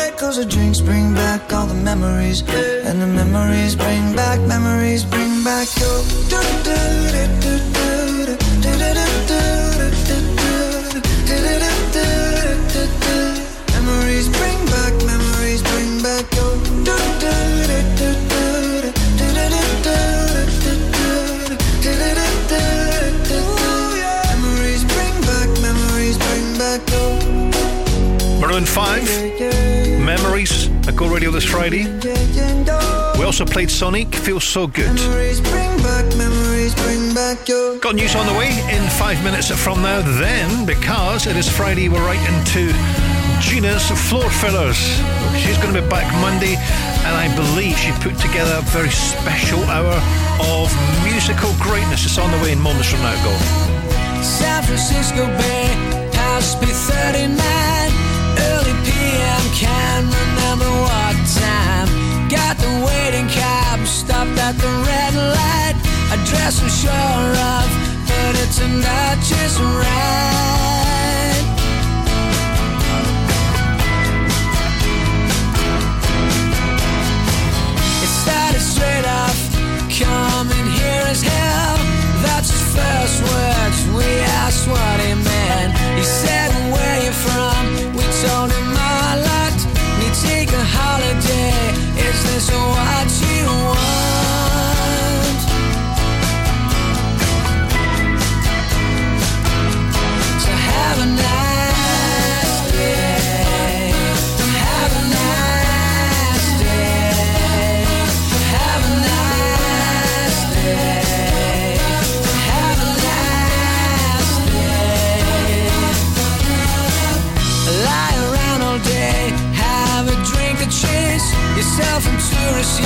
Cause the drinks bring back all the memories. And the memories bring back, memories bring back your Memories bring back, memories bring back your Maroon 5 at Go Radio this Friday. We also played Sonique, Feels So Good. Got news on the way in five minutes from now. Then, because it is Friday, we're right into Gina's Floor Fillers. She's going to be back Monday, and I believe she put together a very special hour of musical greatness. It's on the way in moments from now. Go. San Francisco Bay, past be 39. Early PM, can't remember what time. Got the waiting cab, stopped at the red light. Address I'm sure of, but it's out just right. It started straight off, coming here as hell. That's his first words. We asked what he meant. He said, Where you from? We told him so watch you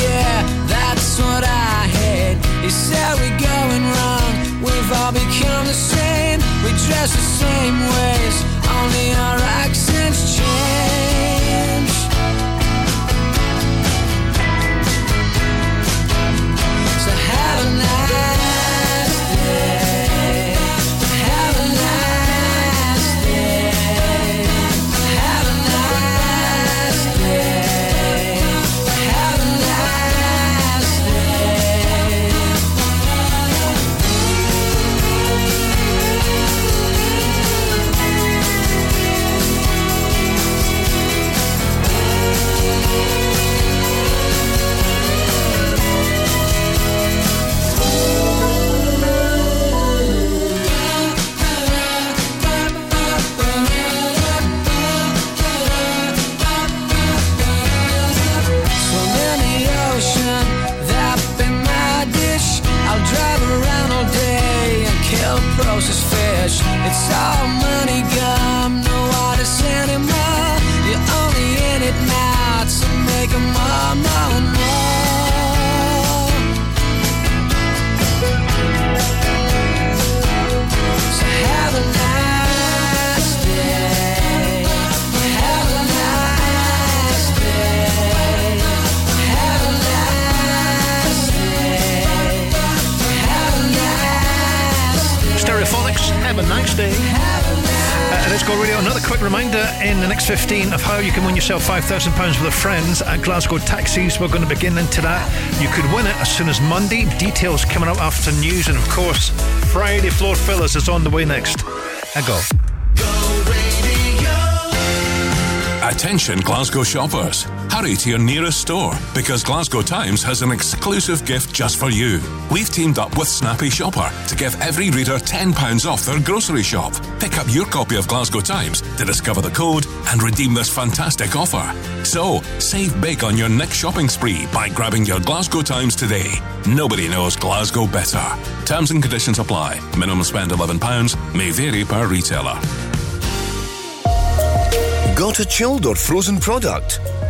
yeah, that's what I hate. He said we're going wrong, we've all become the same, we dress the same ways, It's nice day. Uh, let's go radio. Another quick reminder in the next 15 of how you can win yourself £5,000 with friends at Glasgow Taxis. We're going to begin into that. You could win it as soon as Monday. Details coming up after news. And of course, Friday Floor Fillers is on the way next. I go. Attention Glasgow shoppers. Hurry to your nearest store because Glasgow Times has an exclusive gift just for you. We've teamed up with Snappy Shopper to give every reader £10 off their grocery shop. Pick up your copy of Glasgow Times to discover the code and redeem this fantastic offer. So, save big on your next shopping spree by grabbing your Glasgow Times today. Nobody knows Glasgow better. Terms and conditions apply. Minimum spend £11 may vary per retailer. Got a chilled or frozen product?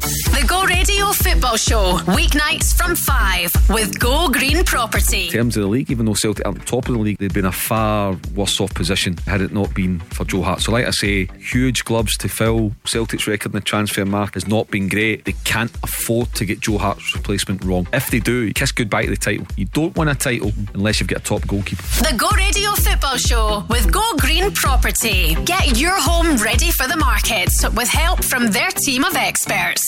The Go Radio Football Show, weeknights from 5 with Go Green Property. In terms of the league, even though Celtic aren't top of the league, they'd been a far worse off position had it not been for Joe Hart. So, like I say, huge gloves to fill. Celtic's record in the transfer market has not been great. They can't afford to get Joe Hart's replacement wrong. If they do, kiss goodbye to the title. You don't win a title unless you've got a top goalkeeper. The Go Radio Football Show with Go Green Property. Get your home ready for the markets with help from their team of experts.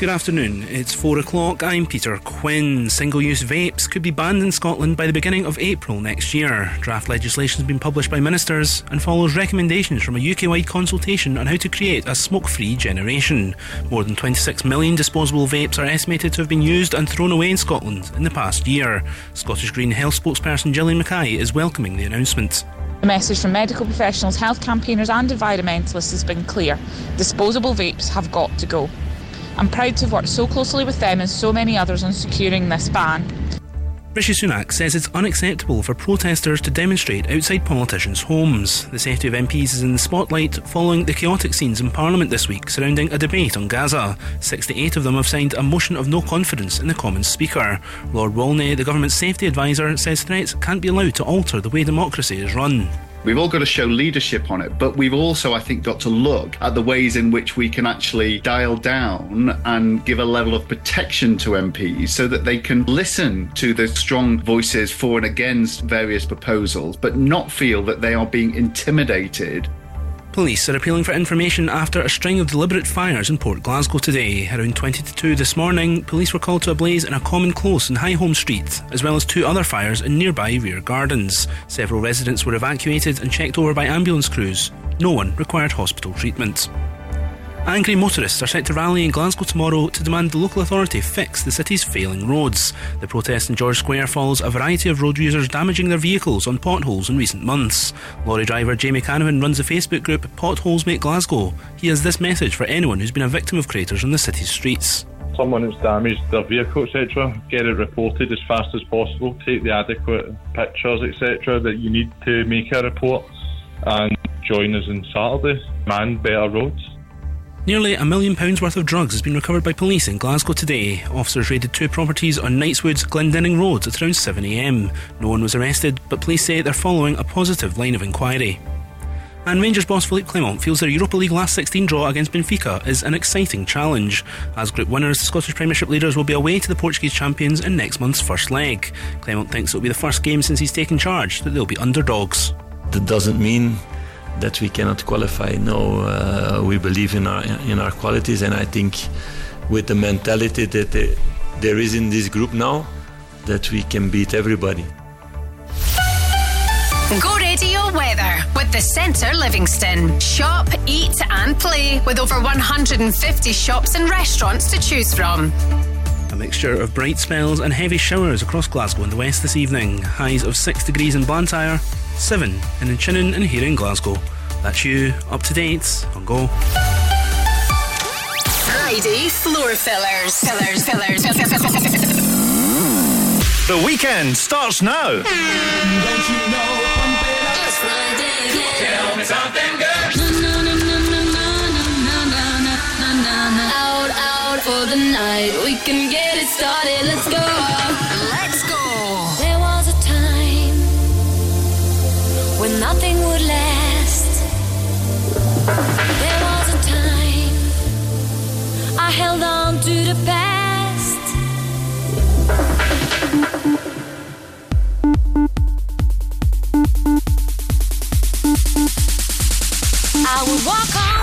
Good afternoon. It's four o'clock. I'm Peter Quinn. Single use vapes could be banned in Scotland by the beginning of April next year. Draft legislation has been published by ministers and follows recommendations from a UK wide consultation on how to create a smoke free generation. More than 26 million disposable vapes are estimated to have been used and thrown away in Scotland in the past year. Scottish Green Health spokesperson Gillian Mackay is welcoming the announcement. The message from medical professionals, health campaigners, and environmentalists has been clear disposable vapes have got to go. I'm proud to have worked so closely with them and so many others on securing this ban. Rishi Sunak says it's unacceptable for protesters to demonstrate outside politicians' homes. The safety of MPs is in the spotlight following the chaotic scenes in Parliament this week surrounding a debate on Gaza. 68 of them have signed a motion of no confidence in the Commons Speaker. Lord Walney, the government's safety advisor, says threats can't be allowed to alter the way democracy is run. We've all got to show leadership on it, but we've also, I think, got to look at the ways in which we can actually dial down and give a level of protection to MPs so that they can listen to the strong voices for and against various proposals, but not feel that they are being intimidated Police are appealing for information after a string of deliberate fires in Port Glasgow today. Around 20 to 2 this morning, police were called to a blaze in a common close in Highholm Street, as well as two other fires in nearby rear gardens. Several residents were evacuated and checked over by ambulance crews. No one required hospital treatment. Angry motorists are set to rally in Glasgow tomorrow to demand the local authority fix the city's failing roads. The protest in George Square follows a variety of road users damaging their vehicles on potholes in recent months. Lorry driver Jamie Canavan runs the Facebook group Potholes Make Glasgow. He has this message for anyone who's been a victim of craters on the city's streets. Someone that's damaged their vehicle, etc., get it reported as fast as possible. Take the adequate pictures, etc., that you need to make a report, and join us on Saturday. Man, better roads. Nearly a million pounds worth of drugs has been recovered by police in Glasgow today. Officers raided two properties on Knightswood's Glendinning Road at around 7am. No one was arrested, but police say they're following a positive line of inquiry. And Rangers boss Philippe Clement feels their Europa League last 16 draw against Benfica is an exciting challenge. As group winners, the Scottish Premiership leaders will be away to the Portuguese champions in next month's first leg. Clement thinks it'll be the first game since he's taken charge that they'll be underdogs. That doesn't mean that we cannot qualify. No, uh, we believe in our in our qualities, and I think with the mentality that they, there is in this group now, that we can beat everybody. Go radio weather with the Centre Livingston. Shop, eat, and play with over 150 shops and restaurants to choose from. A mixture of bright spells and heavy showers across Glasgow and the west this evening. Highs of 6 degrees in Blantyre 7 in Inchinnan and here in Glasgow. That's you up to date on Go. Friday floor fillers. Fillers, fillers, The weekend starts now. Don't you know Tell me something good. Out for the night. We can get it started. Let's go. nothing would last. There was a time I held on to the past. I would walk on.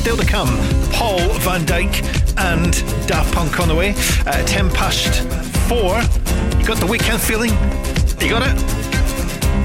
Still to come, Paul van Dyk and Daft Punk on the way. Uh, 10 past 4. You got the weekend feeling? You got it?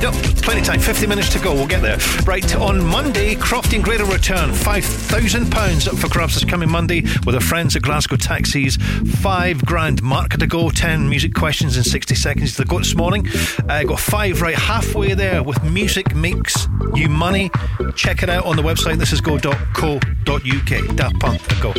Yep, plenty of time. 50 minutes to go. We'll get there. Right, on Monday, Crofty and will return. £5,000 up for grabs this coming Monday with our friends at Glasgow Taxis. Five grand market to go. 10 music questions in 60 seconds to go this morning. Uh, got five right halfway there with Music Makes You Money. Check it out on the website. This is go.co.uk. Daft Punk, go.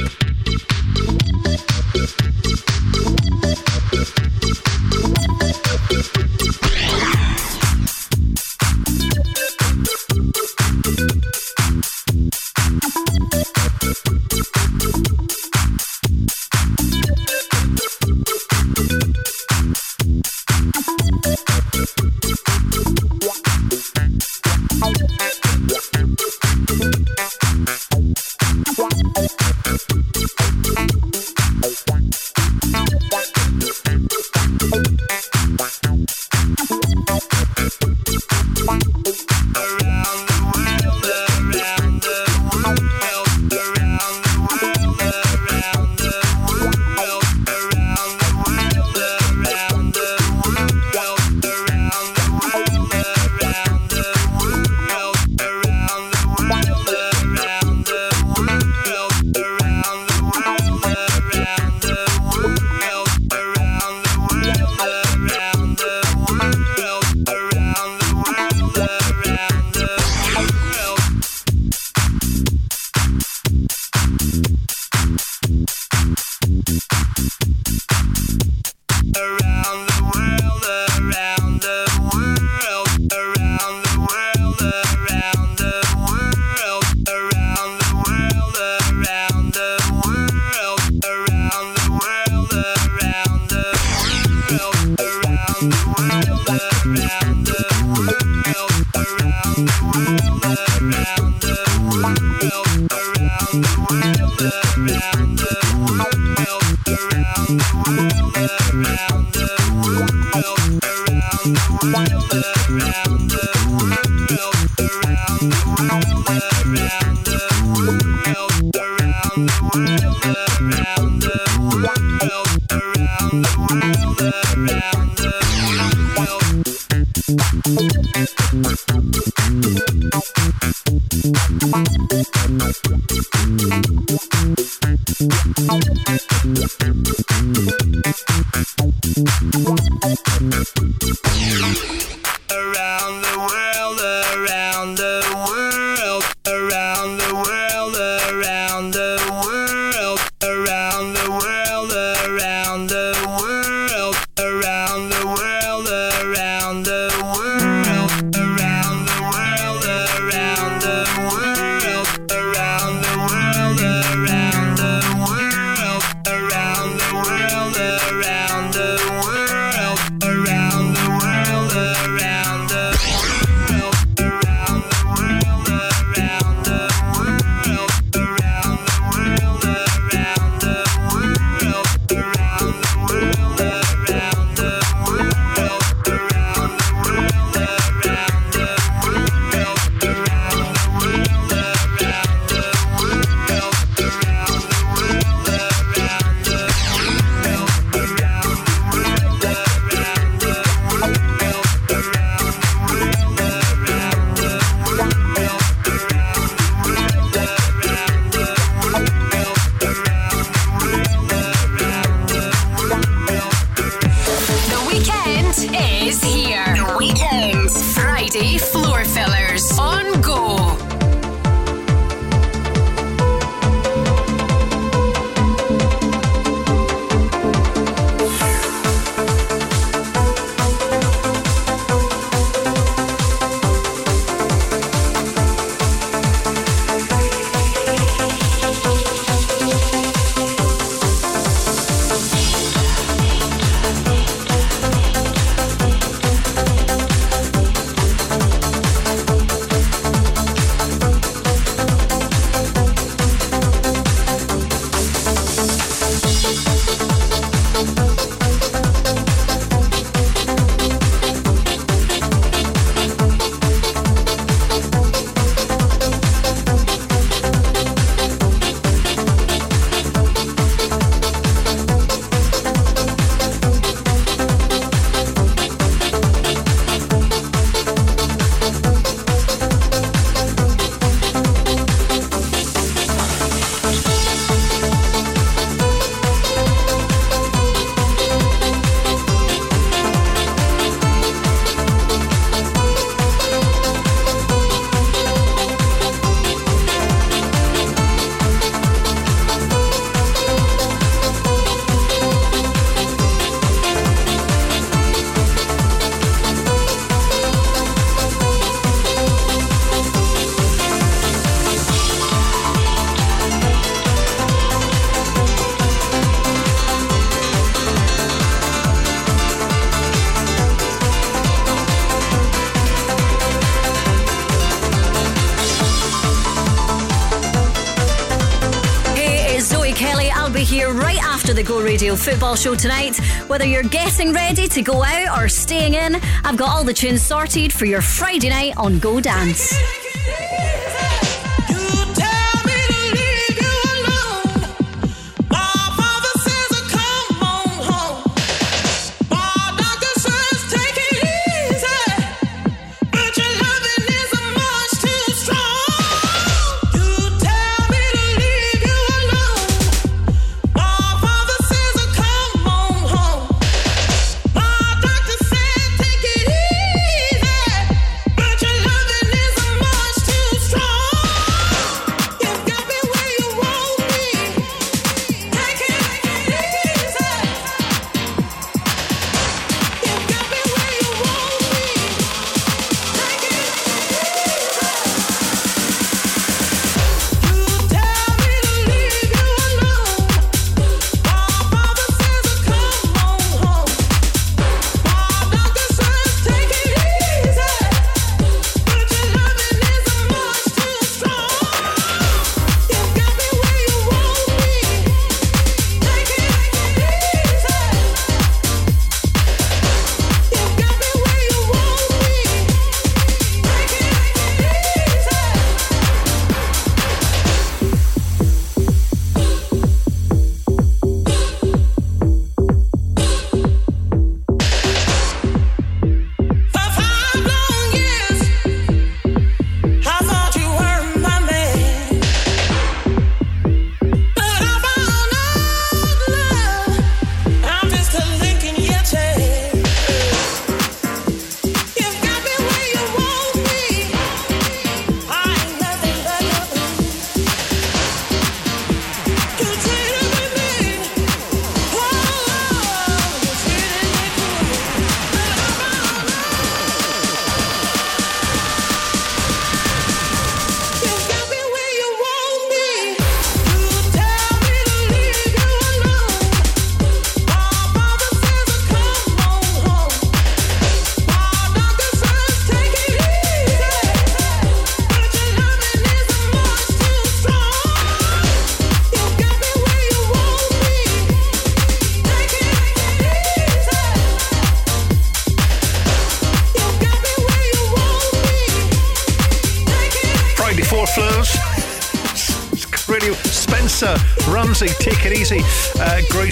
Football show tonight. Whether you're getting ready to go out or staying in, I've got all the tunes sorted for your Friday night on Go Dance.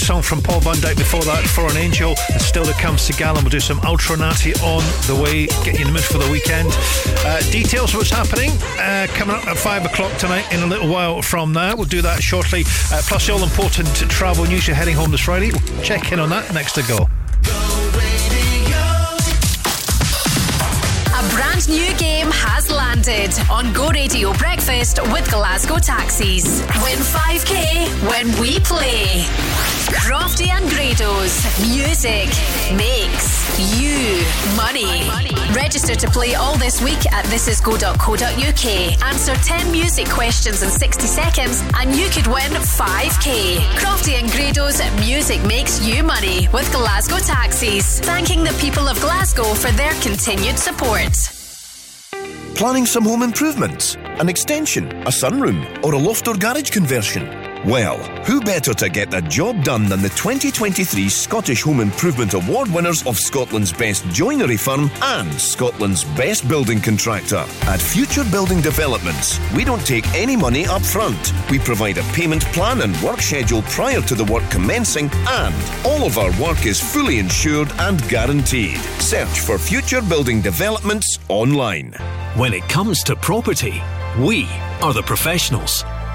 Song from Paul van Dyk before that, For an Angel. And still to come, Segal, and we'll do some Ultra Naté on the way, get you in the mood for the weekend. Uh, details of what's happening uh, coming up at 5 o'clock tonight in a little while from now. We'll do that shortly. Uh, plus, the all important travel news you're heading home this Friday. We'll check in on that next to go. A brand new game has landed on Go Radio Breakfast with Glasgow Taxis. Win 5k when we play. Crofty and Grado's music makes you money. Register to play all this week at thisisgo.co.uk. Answer 10 music questions in 60 seconds and you could win 5k. Crofty and Grado's music makes you money with Glasgow Taxis. Thanking the people of Glasgow for their continued support. Planning some home improvements? An extension, a sunroom, or a loft or garage conversion? Well, who better to get the job done than the 2023 Scottish Home Improvement Award winners of Scotland's best joinery firm and Scotland's best building contractor? At Future Building Developments, we don't take any money up front. We provide a payment plan and work schedule prior to the work commencing, and all of our work is fully insured and guaranteed. Search for Future Building Developments online. When it comes to property, we are the professionals.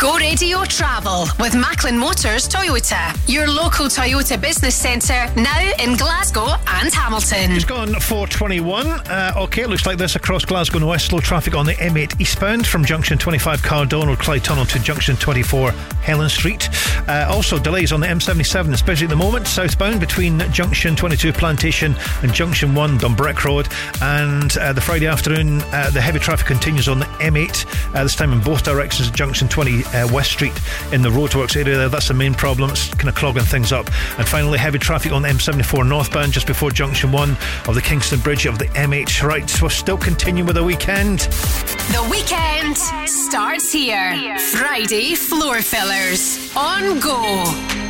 Go radio travel with Macklin Motors Toyota, your local Toyota business centre now in Glasgow and Hamilton. It's gone 421. Uh, okay, it looks like this across Glasgow and West. Slow traffic on the M8 eastbound from junction 25 Cardone or Clyde Tunnel to junction 24 Helen Street. Uh, also, delays on the M77, especially at the moment, southbound between junction 22 Plantation and junction 1 Dunbreck Road. And uh, the Friday afternoon, uh, the heavy traffic continues on the M8, uh, this time in both directions, at junction 20 uh, West Street in the roadworks area there. That's the main problem. It's kind of clogging things up. And finally, heavy traffic on the M74 northbound just before junction one of the Kingston Bridge of the MH. Right, so we're still continuing with the weekend. The weekend starts here. Friday floor fillers on go.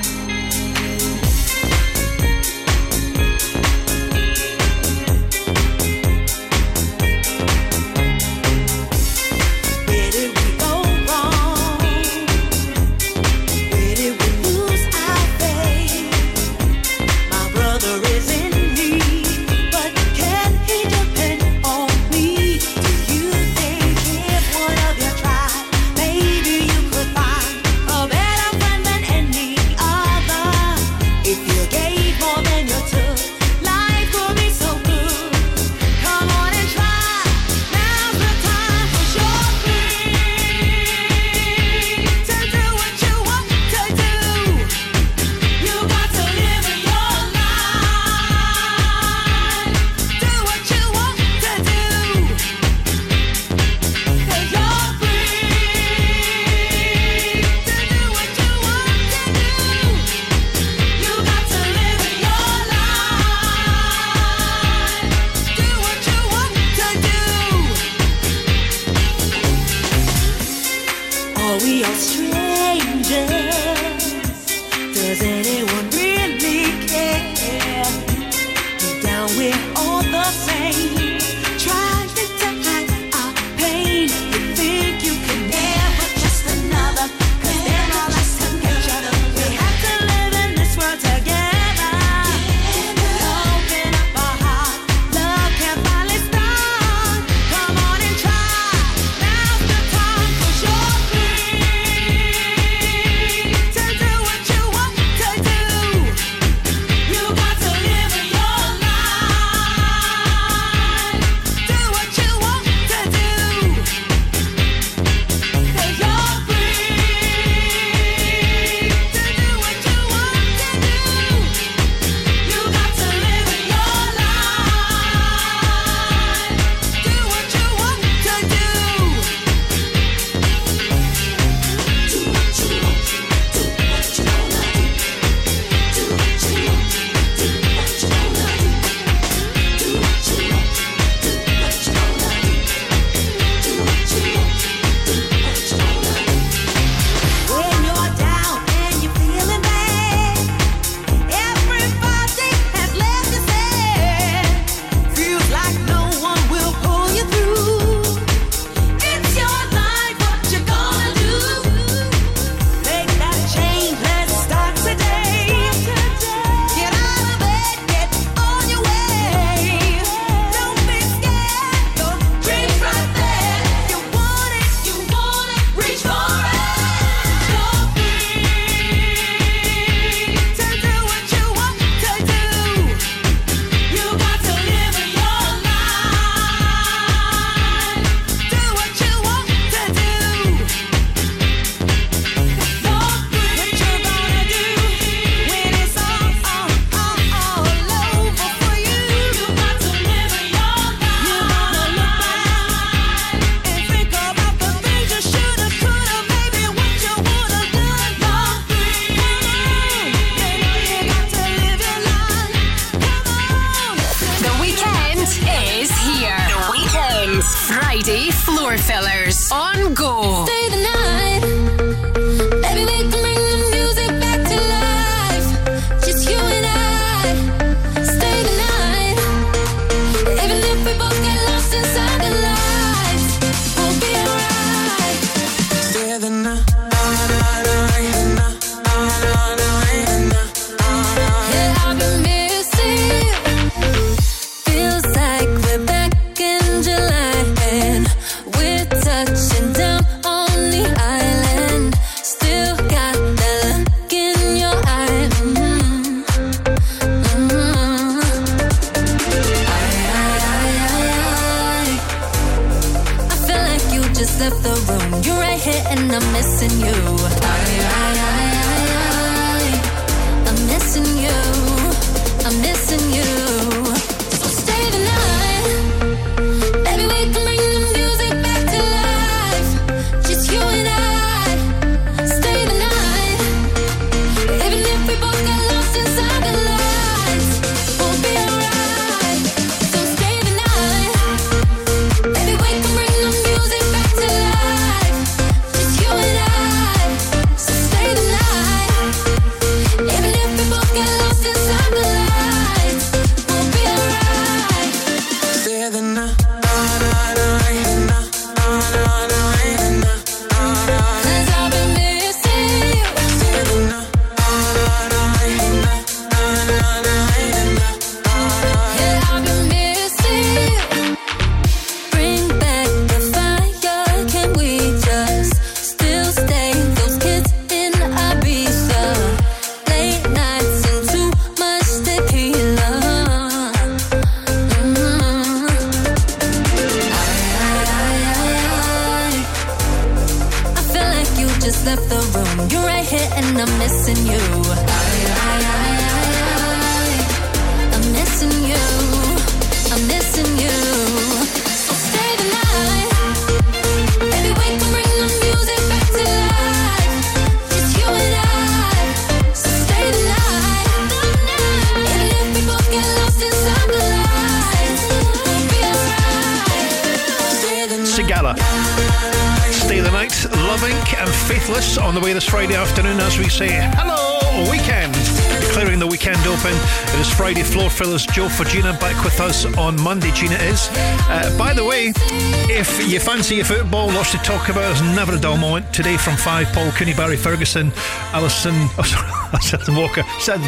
Fancy your football, lots to talk about. It's never a dull moment. Today from five, Paul Cooney, Barry Ferguson, Alison, [laughs] oh, sorry, [laughs] Alison Walker,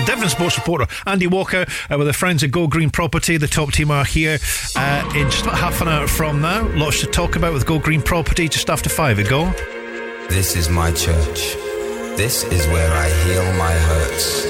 different sports reporter, Andy Walker, uh, with the friends of Go Green Property. The top team are here uh, in just about half an hour from now. Lots to talk about with Go Green Property just after five. It go. This is my church. This is where I heal my hurts.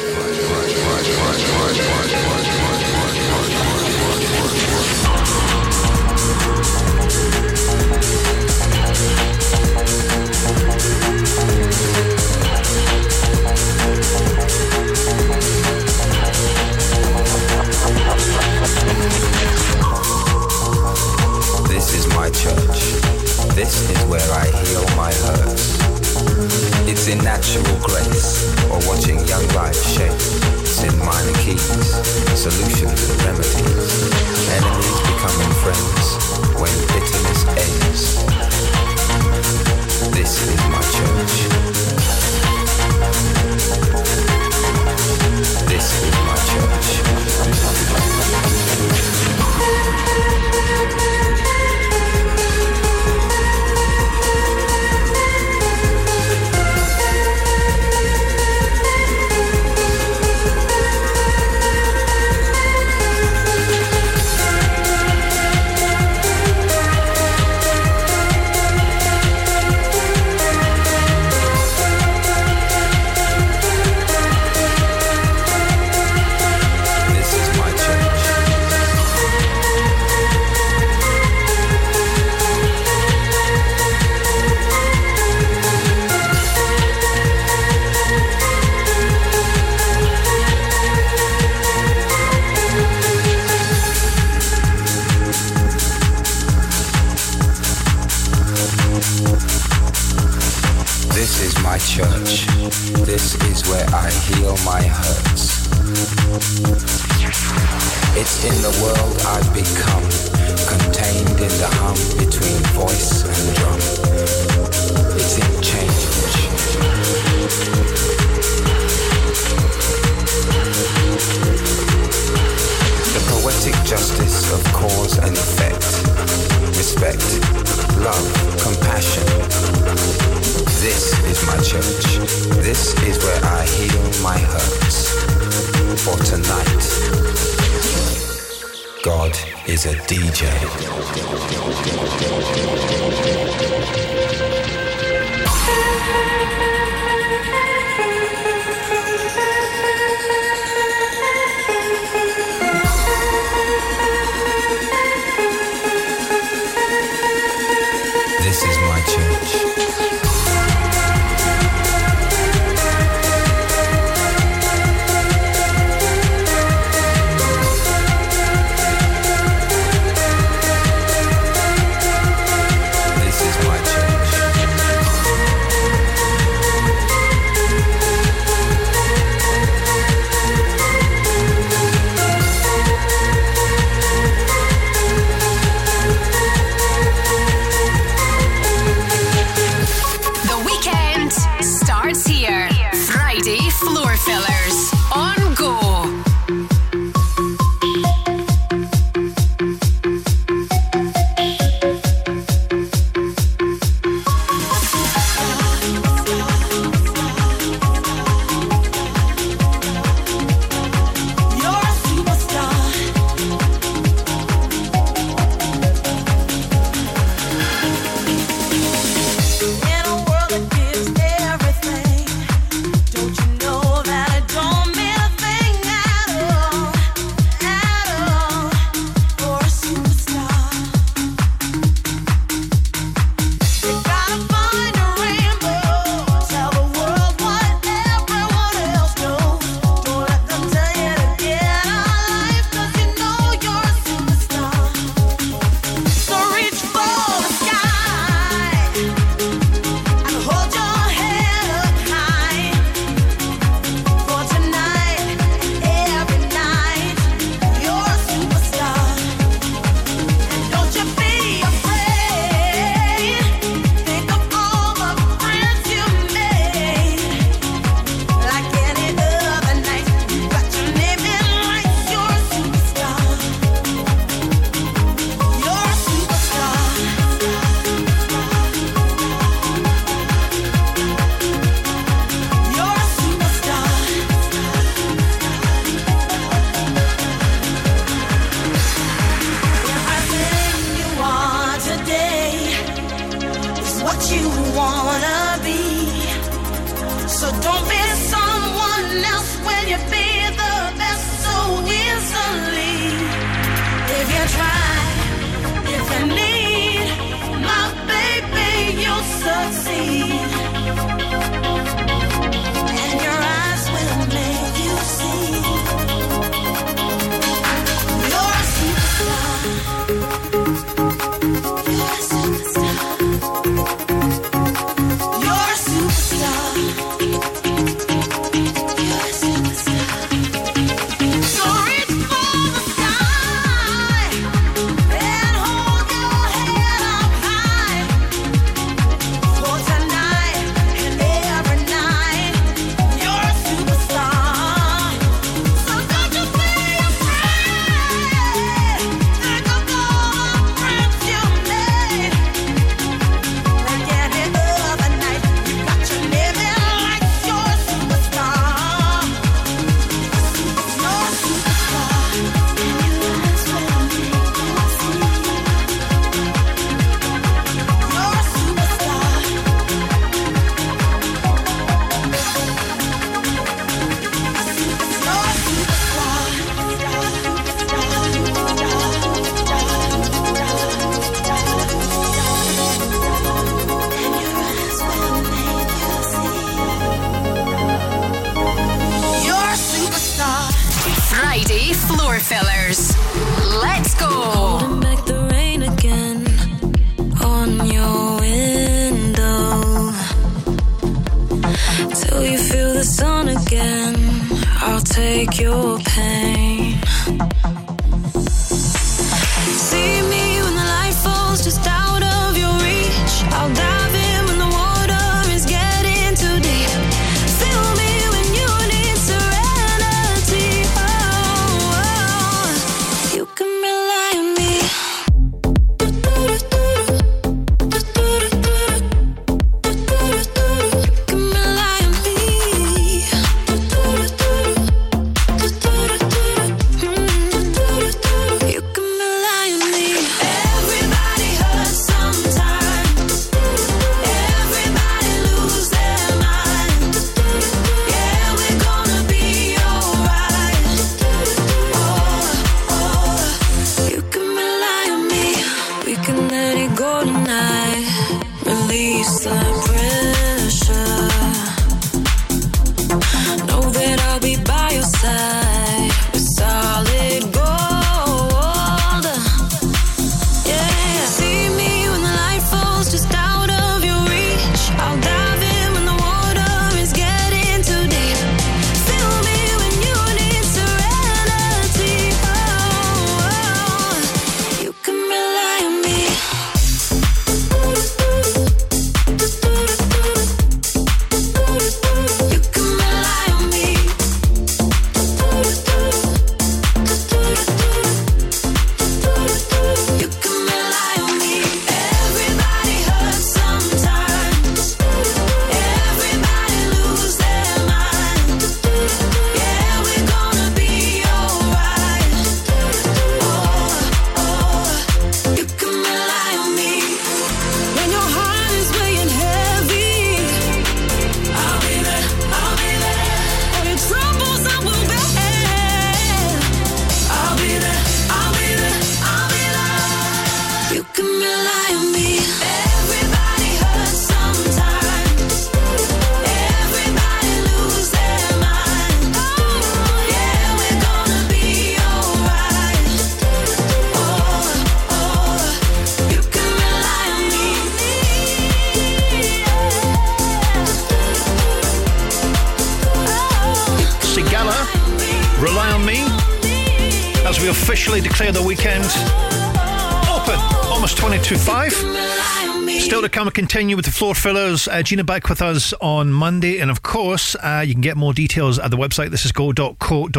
Continue with the floor fillers. Uh, Gina back with us on Monday. And of course, uh, you can get more details at the website. This is go.co.uk.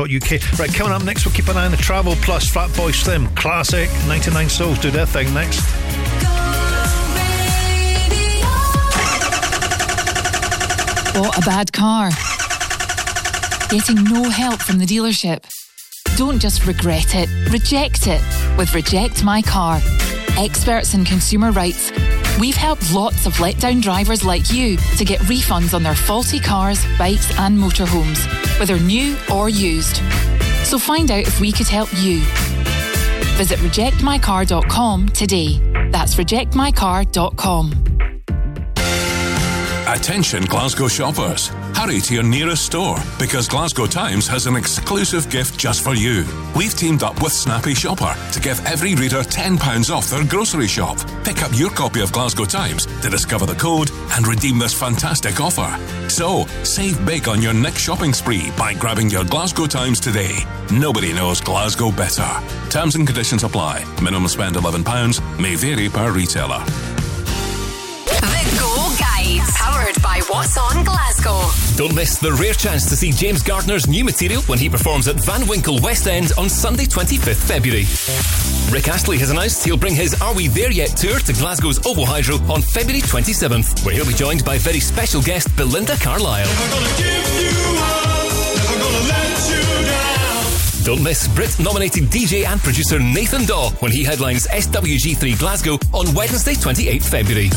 Right, coming up next, we'll keep an eye on the travel plus Fatboy Slim. Classic. 99 Souls do their thing next. Bought a bad car. Getting no help from the dealership. Don't just regret it, reject it with Reject My Car. Experts in consumer rights, we've helped lots of letdown drivers like you to get refunds on their faulty cars, bikes, and motorhomes, whether new or used. So find out if we could help you. Visit rejectmycar.com today. That's rejectmycar.com. Attention Glasgow shoppers. Hurry to your nearest store because Glasgow Times has an exclusive gift just for you. We've teamed up with Snappy Shopper to give every reader £10 off their grocery shop. Pick up your copy of Glasgow Times to discover the code and redeem this fantastic offer. So, save big on your next shopping spree by grabbing your Glasgow Times today. Nobody knows Glasgow better. Terms and conditions apply. Minimum spend £11 may vary per retailer. The Go Guide, powered by What's On Glasgow. Don't miss the rare chance to see James Gardner's new material when he performs at Van Winkle West End on Sunday, 25th February. Rick Astley has announced he'll bring his Are We There Yet tour to Glasgow's Ovo Hydro on February 27th, where he'll be joined by very special guest Belinda Carlisle. Don't miss Brit nominated DJ and producer Nathan Dawe when he headlines SWG3 Glasgow on Wednesday, 28th February.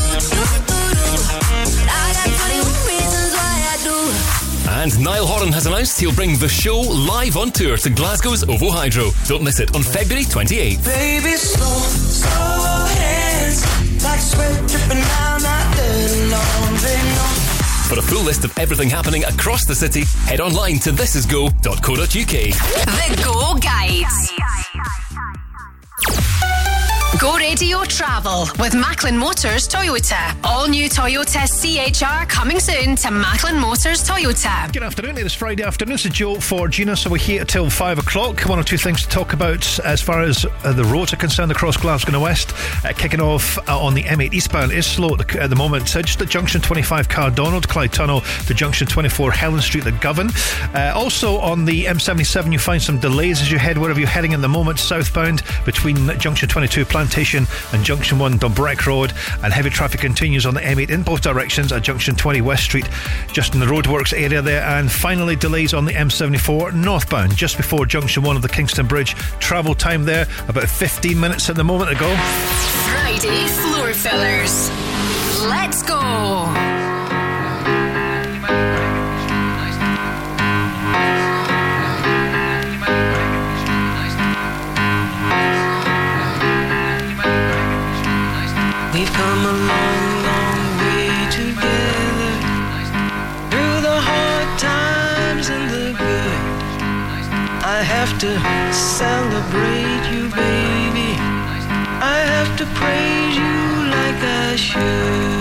And Niall Horan has announced he'll bring the show live on tour to Glasgow's Ovo Hydro. Don't miss it on February 28th. Baby, slow, slow hands, like sweat dripping down that dirty laundry. No. For a full list of everything happening across the city, head online to thisisgo.co.uk. The Go Guide. Go Radio Travel with Macklin Motors Toyota. All new Toyota CHR coming soon to Macklin Motors Toyota. Good afternoon. It is Friday afternoon. It's a Joe for Gina, so we're here till five o'clock. One or two things to talk about as far as uh, the roads are concerned across Glasgow and West. Uh, kicking off uh, on the M8 eastbound is slow at the, at the moment. Uh, just at junction 25 Cardonald, Clyde Tunnel to junction 24 Helen Street, the Govan. Uh, also on the M77, you find some delays as you head wherever you're heading in the moment southbound between junction 22 Plantation and junction 1 Dumbreck Road. And heavy traffic continues on the M8 in both directions at junction 20 West Street, just in the roadworks area there. And finally, delays on the M74 northbound just before junction 1 of the Kingston Bridge. Travel time there about 15 minutes at the moment ago. Friday Floor Fillers. Let's go. Praise you like I Through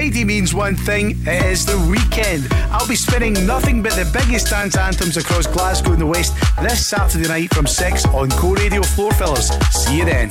Friday means one thing it is the weekend. I'll be spinning nothing but the biggest dance anthems across Glasgow and the West this Saturday night from 6 on Go Radio Floor Fillers. See you then.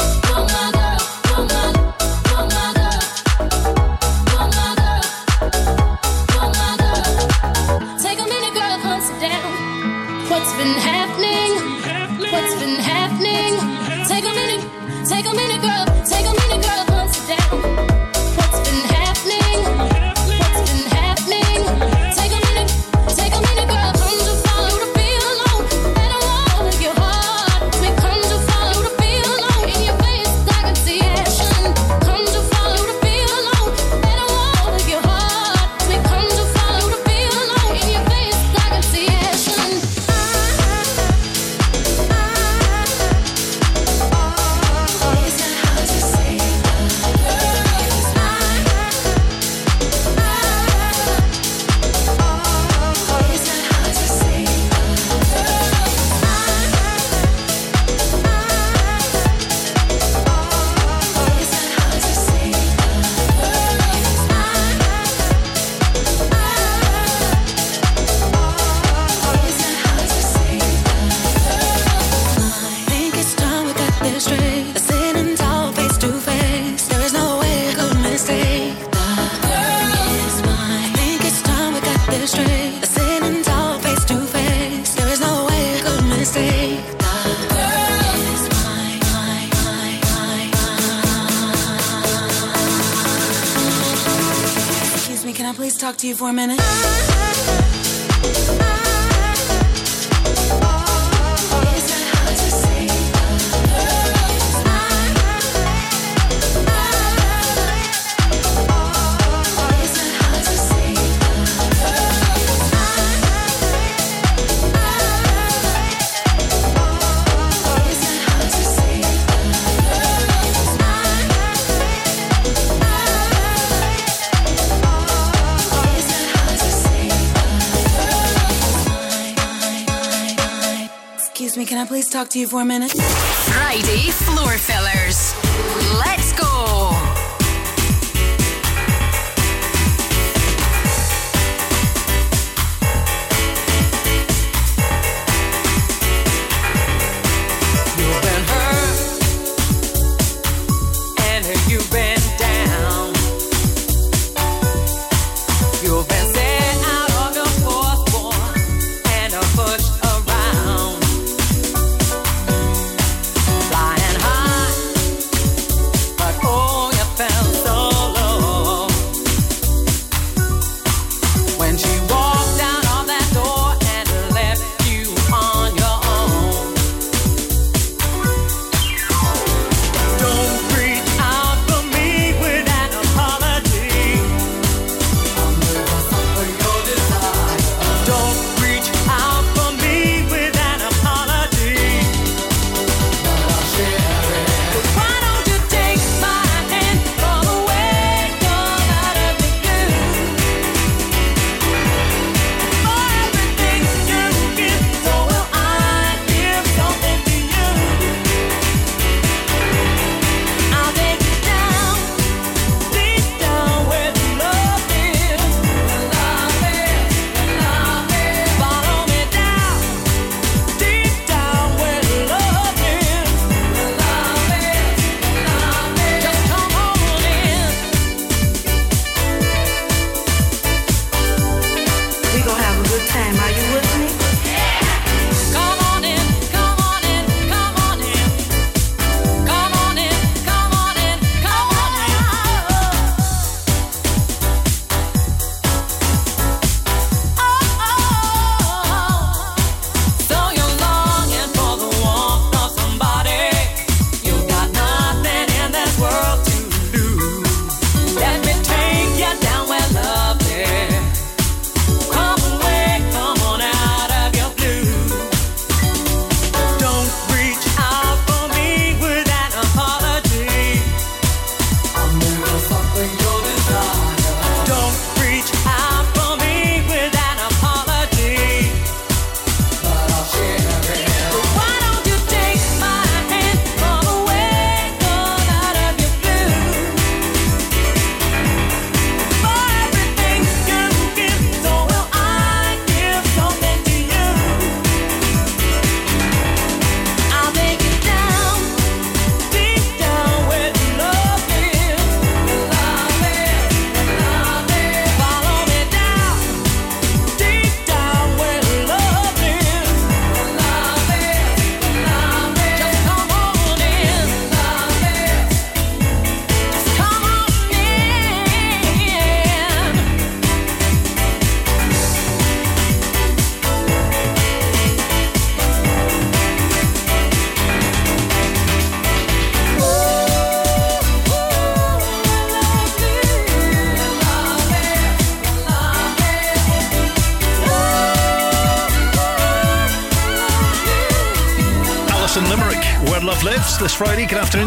for a minute? talk to you for a minute? Friday Floor Fillers.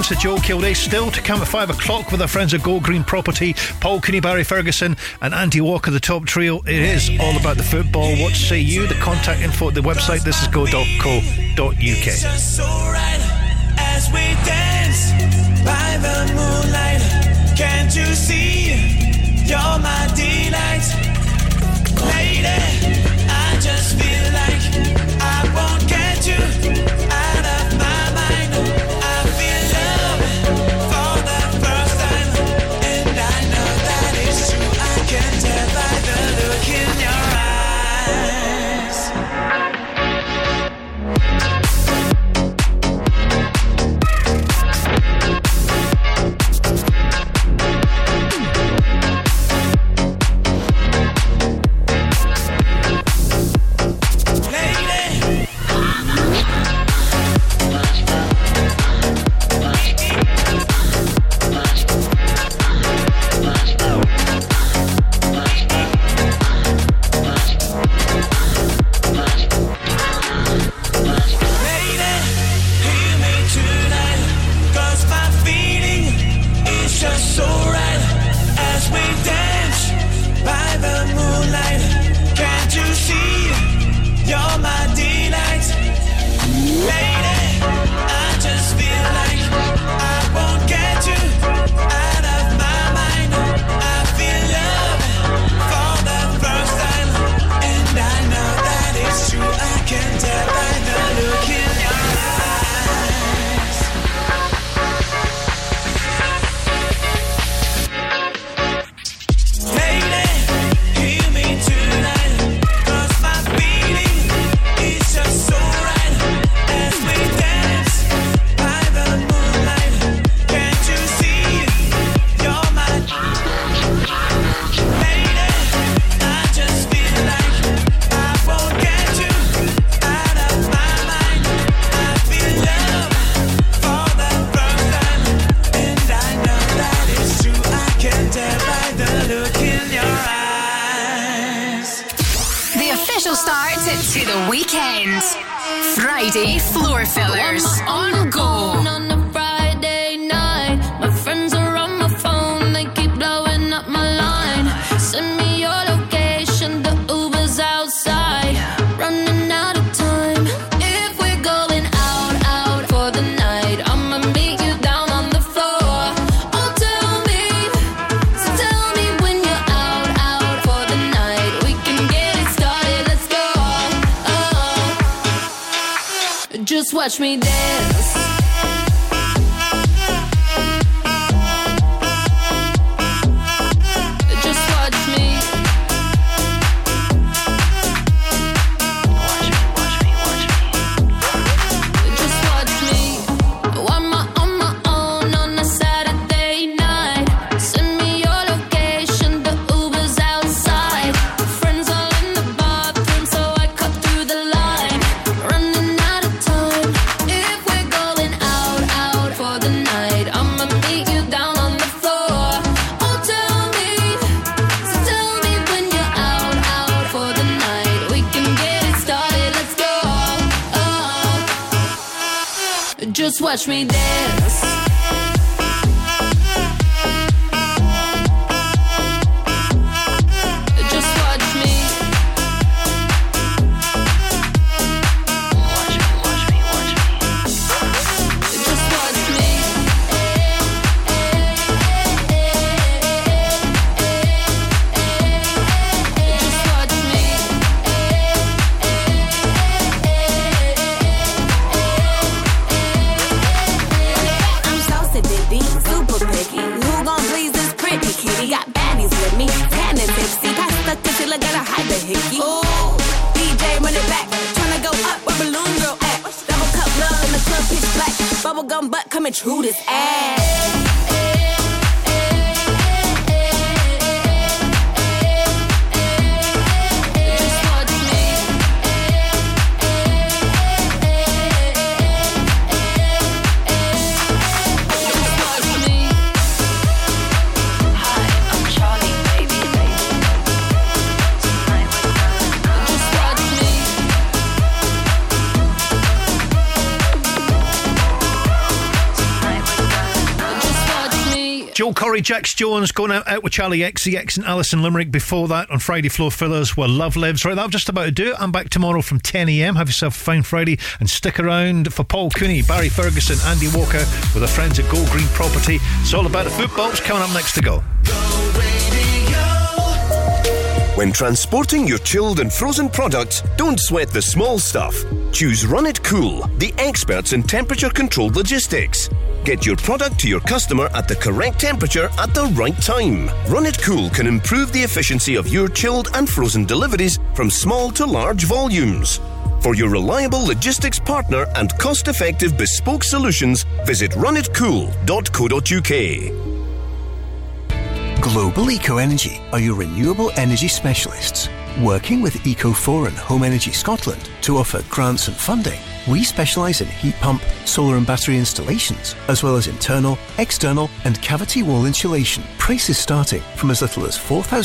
producer Joe Kilday. Still to come at five o'clock with our friends at Go Green Property, Paul Cooney, Barry Ferguson, and Andy Walker, the top trio. It is all about the football. What say you? The contact info at the website this is go.co.uk. Lady, you. Jax Jones going out, out with Charli XCX and Alison Limerick. Before that, on Friday Floor Fillers, where Love Lives. Right, that'll just about to do it. I'm back tomorrow from 10 a.m. Have yourself a fine Friday and stick around for Paul Cooney, Barry Ferguson, Andy Walker with our friends at Go Green Property. It's all about the footballs coming up next to go. When transporting your chilled and frozen products, don't sweat the small stuff. Choose Run It Cool, the experts in temperature controlled logistics. Get your product to your customer at the correct temperature at the right time. Run It Cool can improve the efficiency of your chilled and frozen deliveries from small to large volumes. For your reliable logistics partner and cost effective bespoke solutions, visit runitcool.co.uk. Global Eco Energy are your renewable energy specialists. Working with Eco4 and Home Energy Scotland to offer grants and funding, we specialise in heat pump, solar and battery installations, as well as internal, external, and cavity wall insulation. Prices starting from as little as 4,000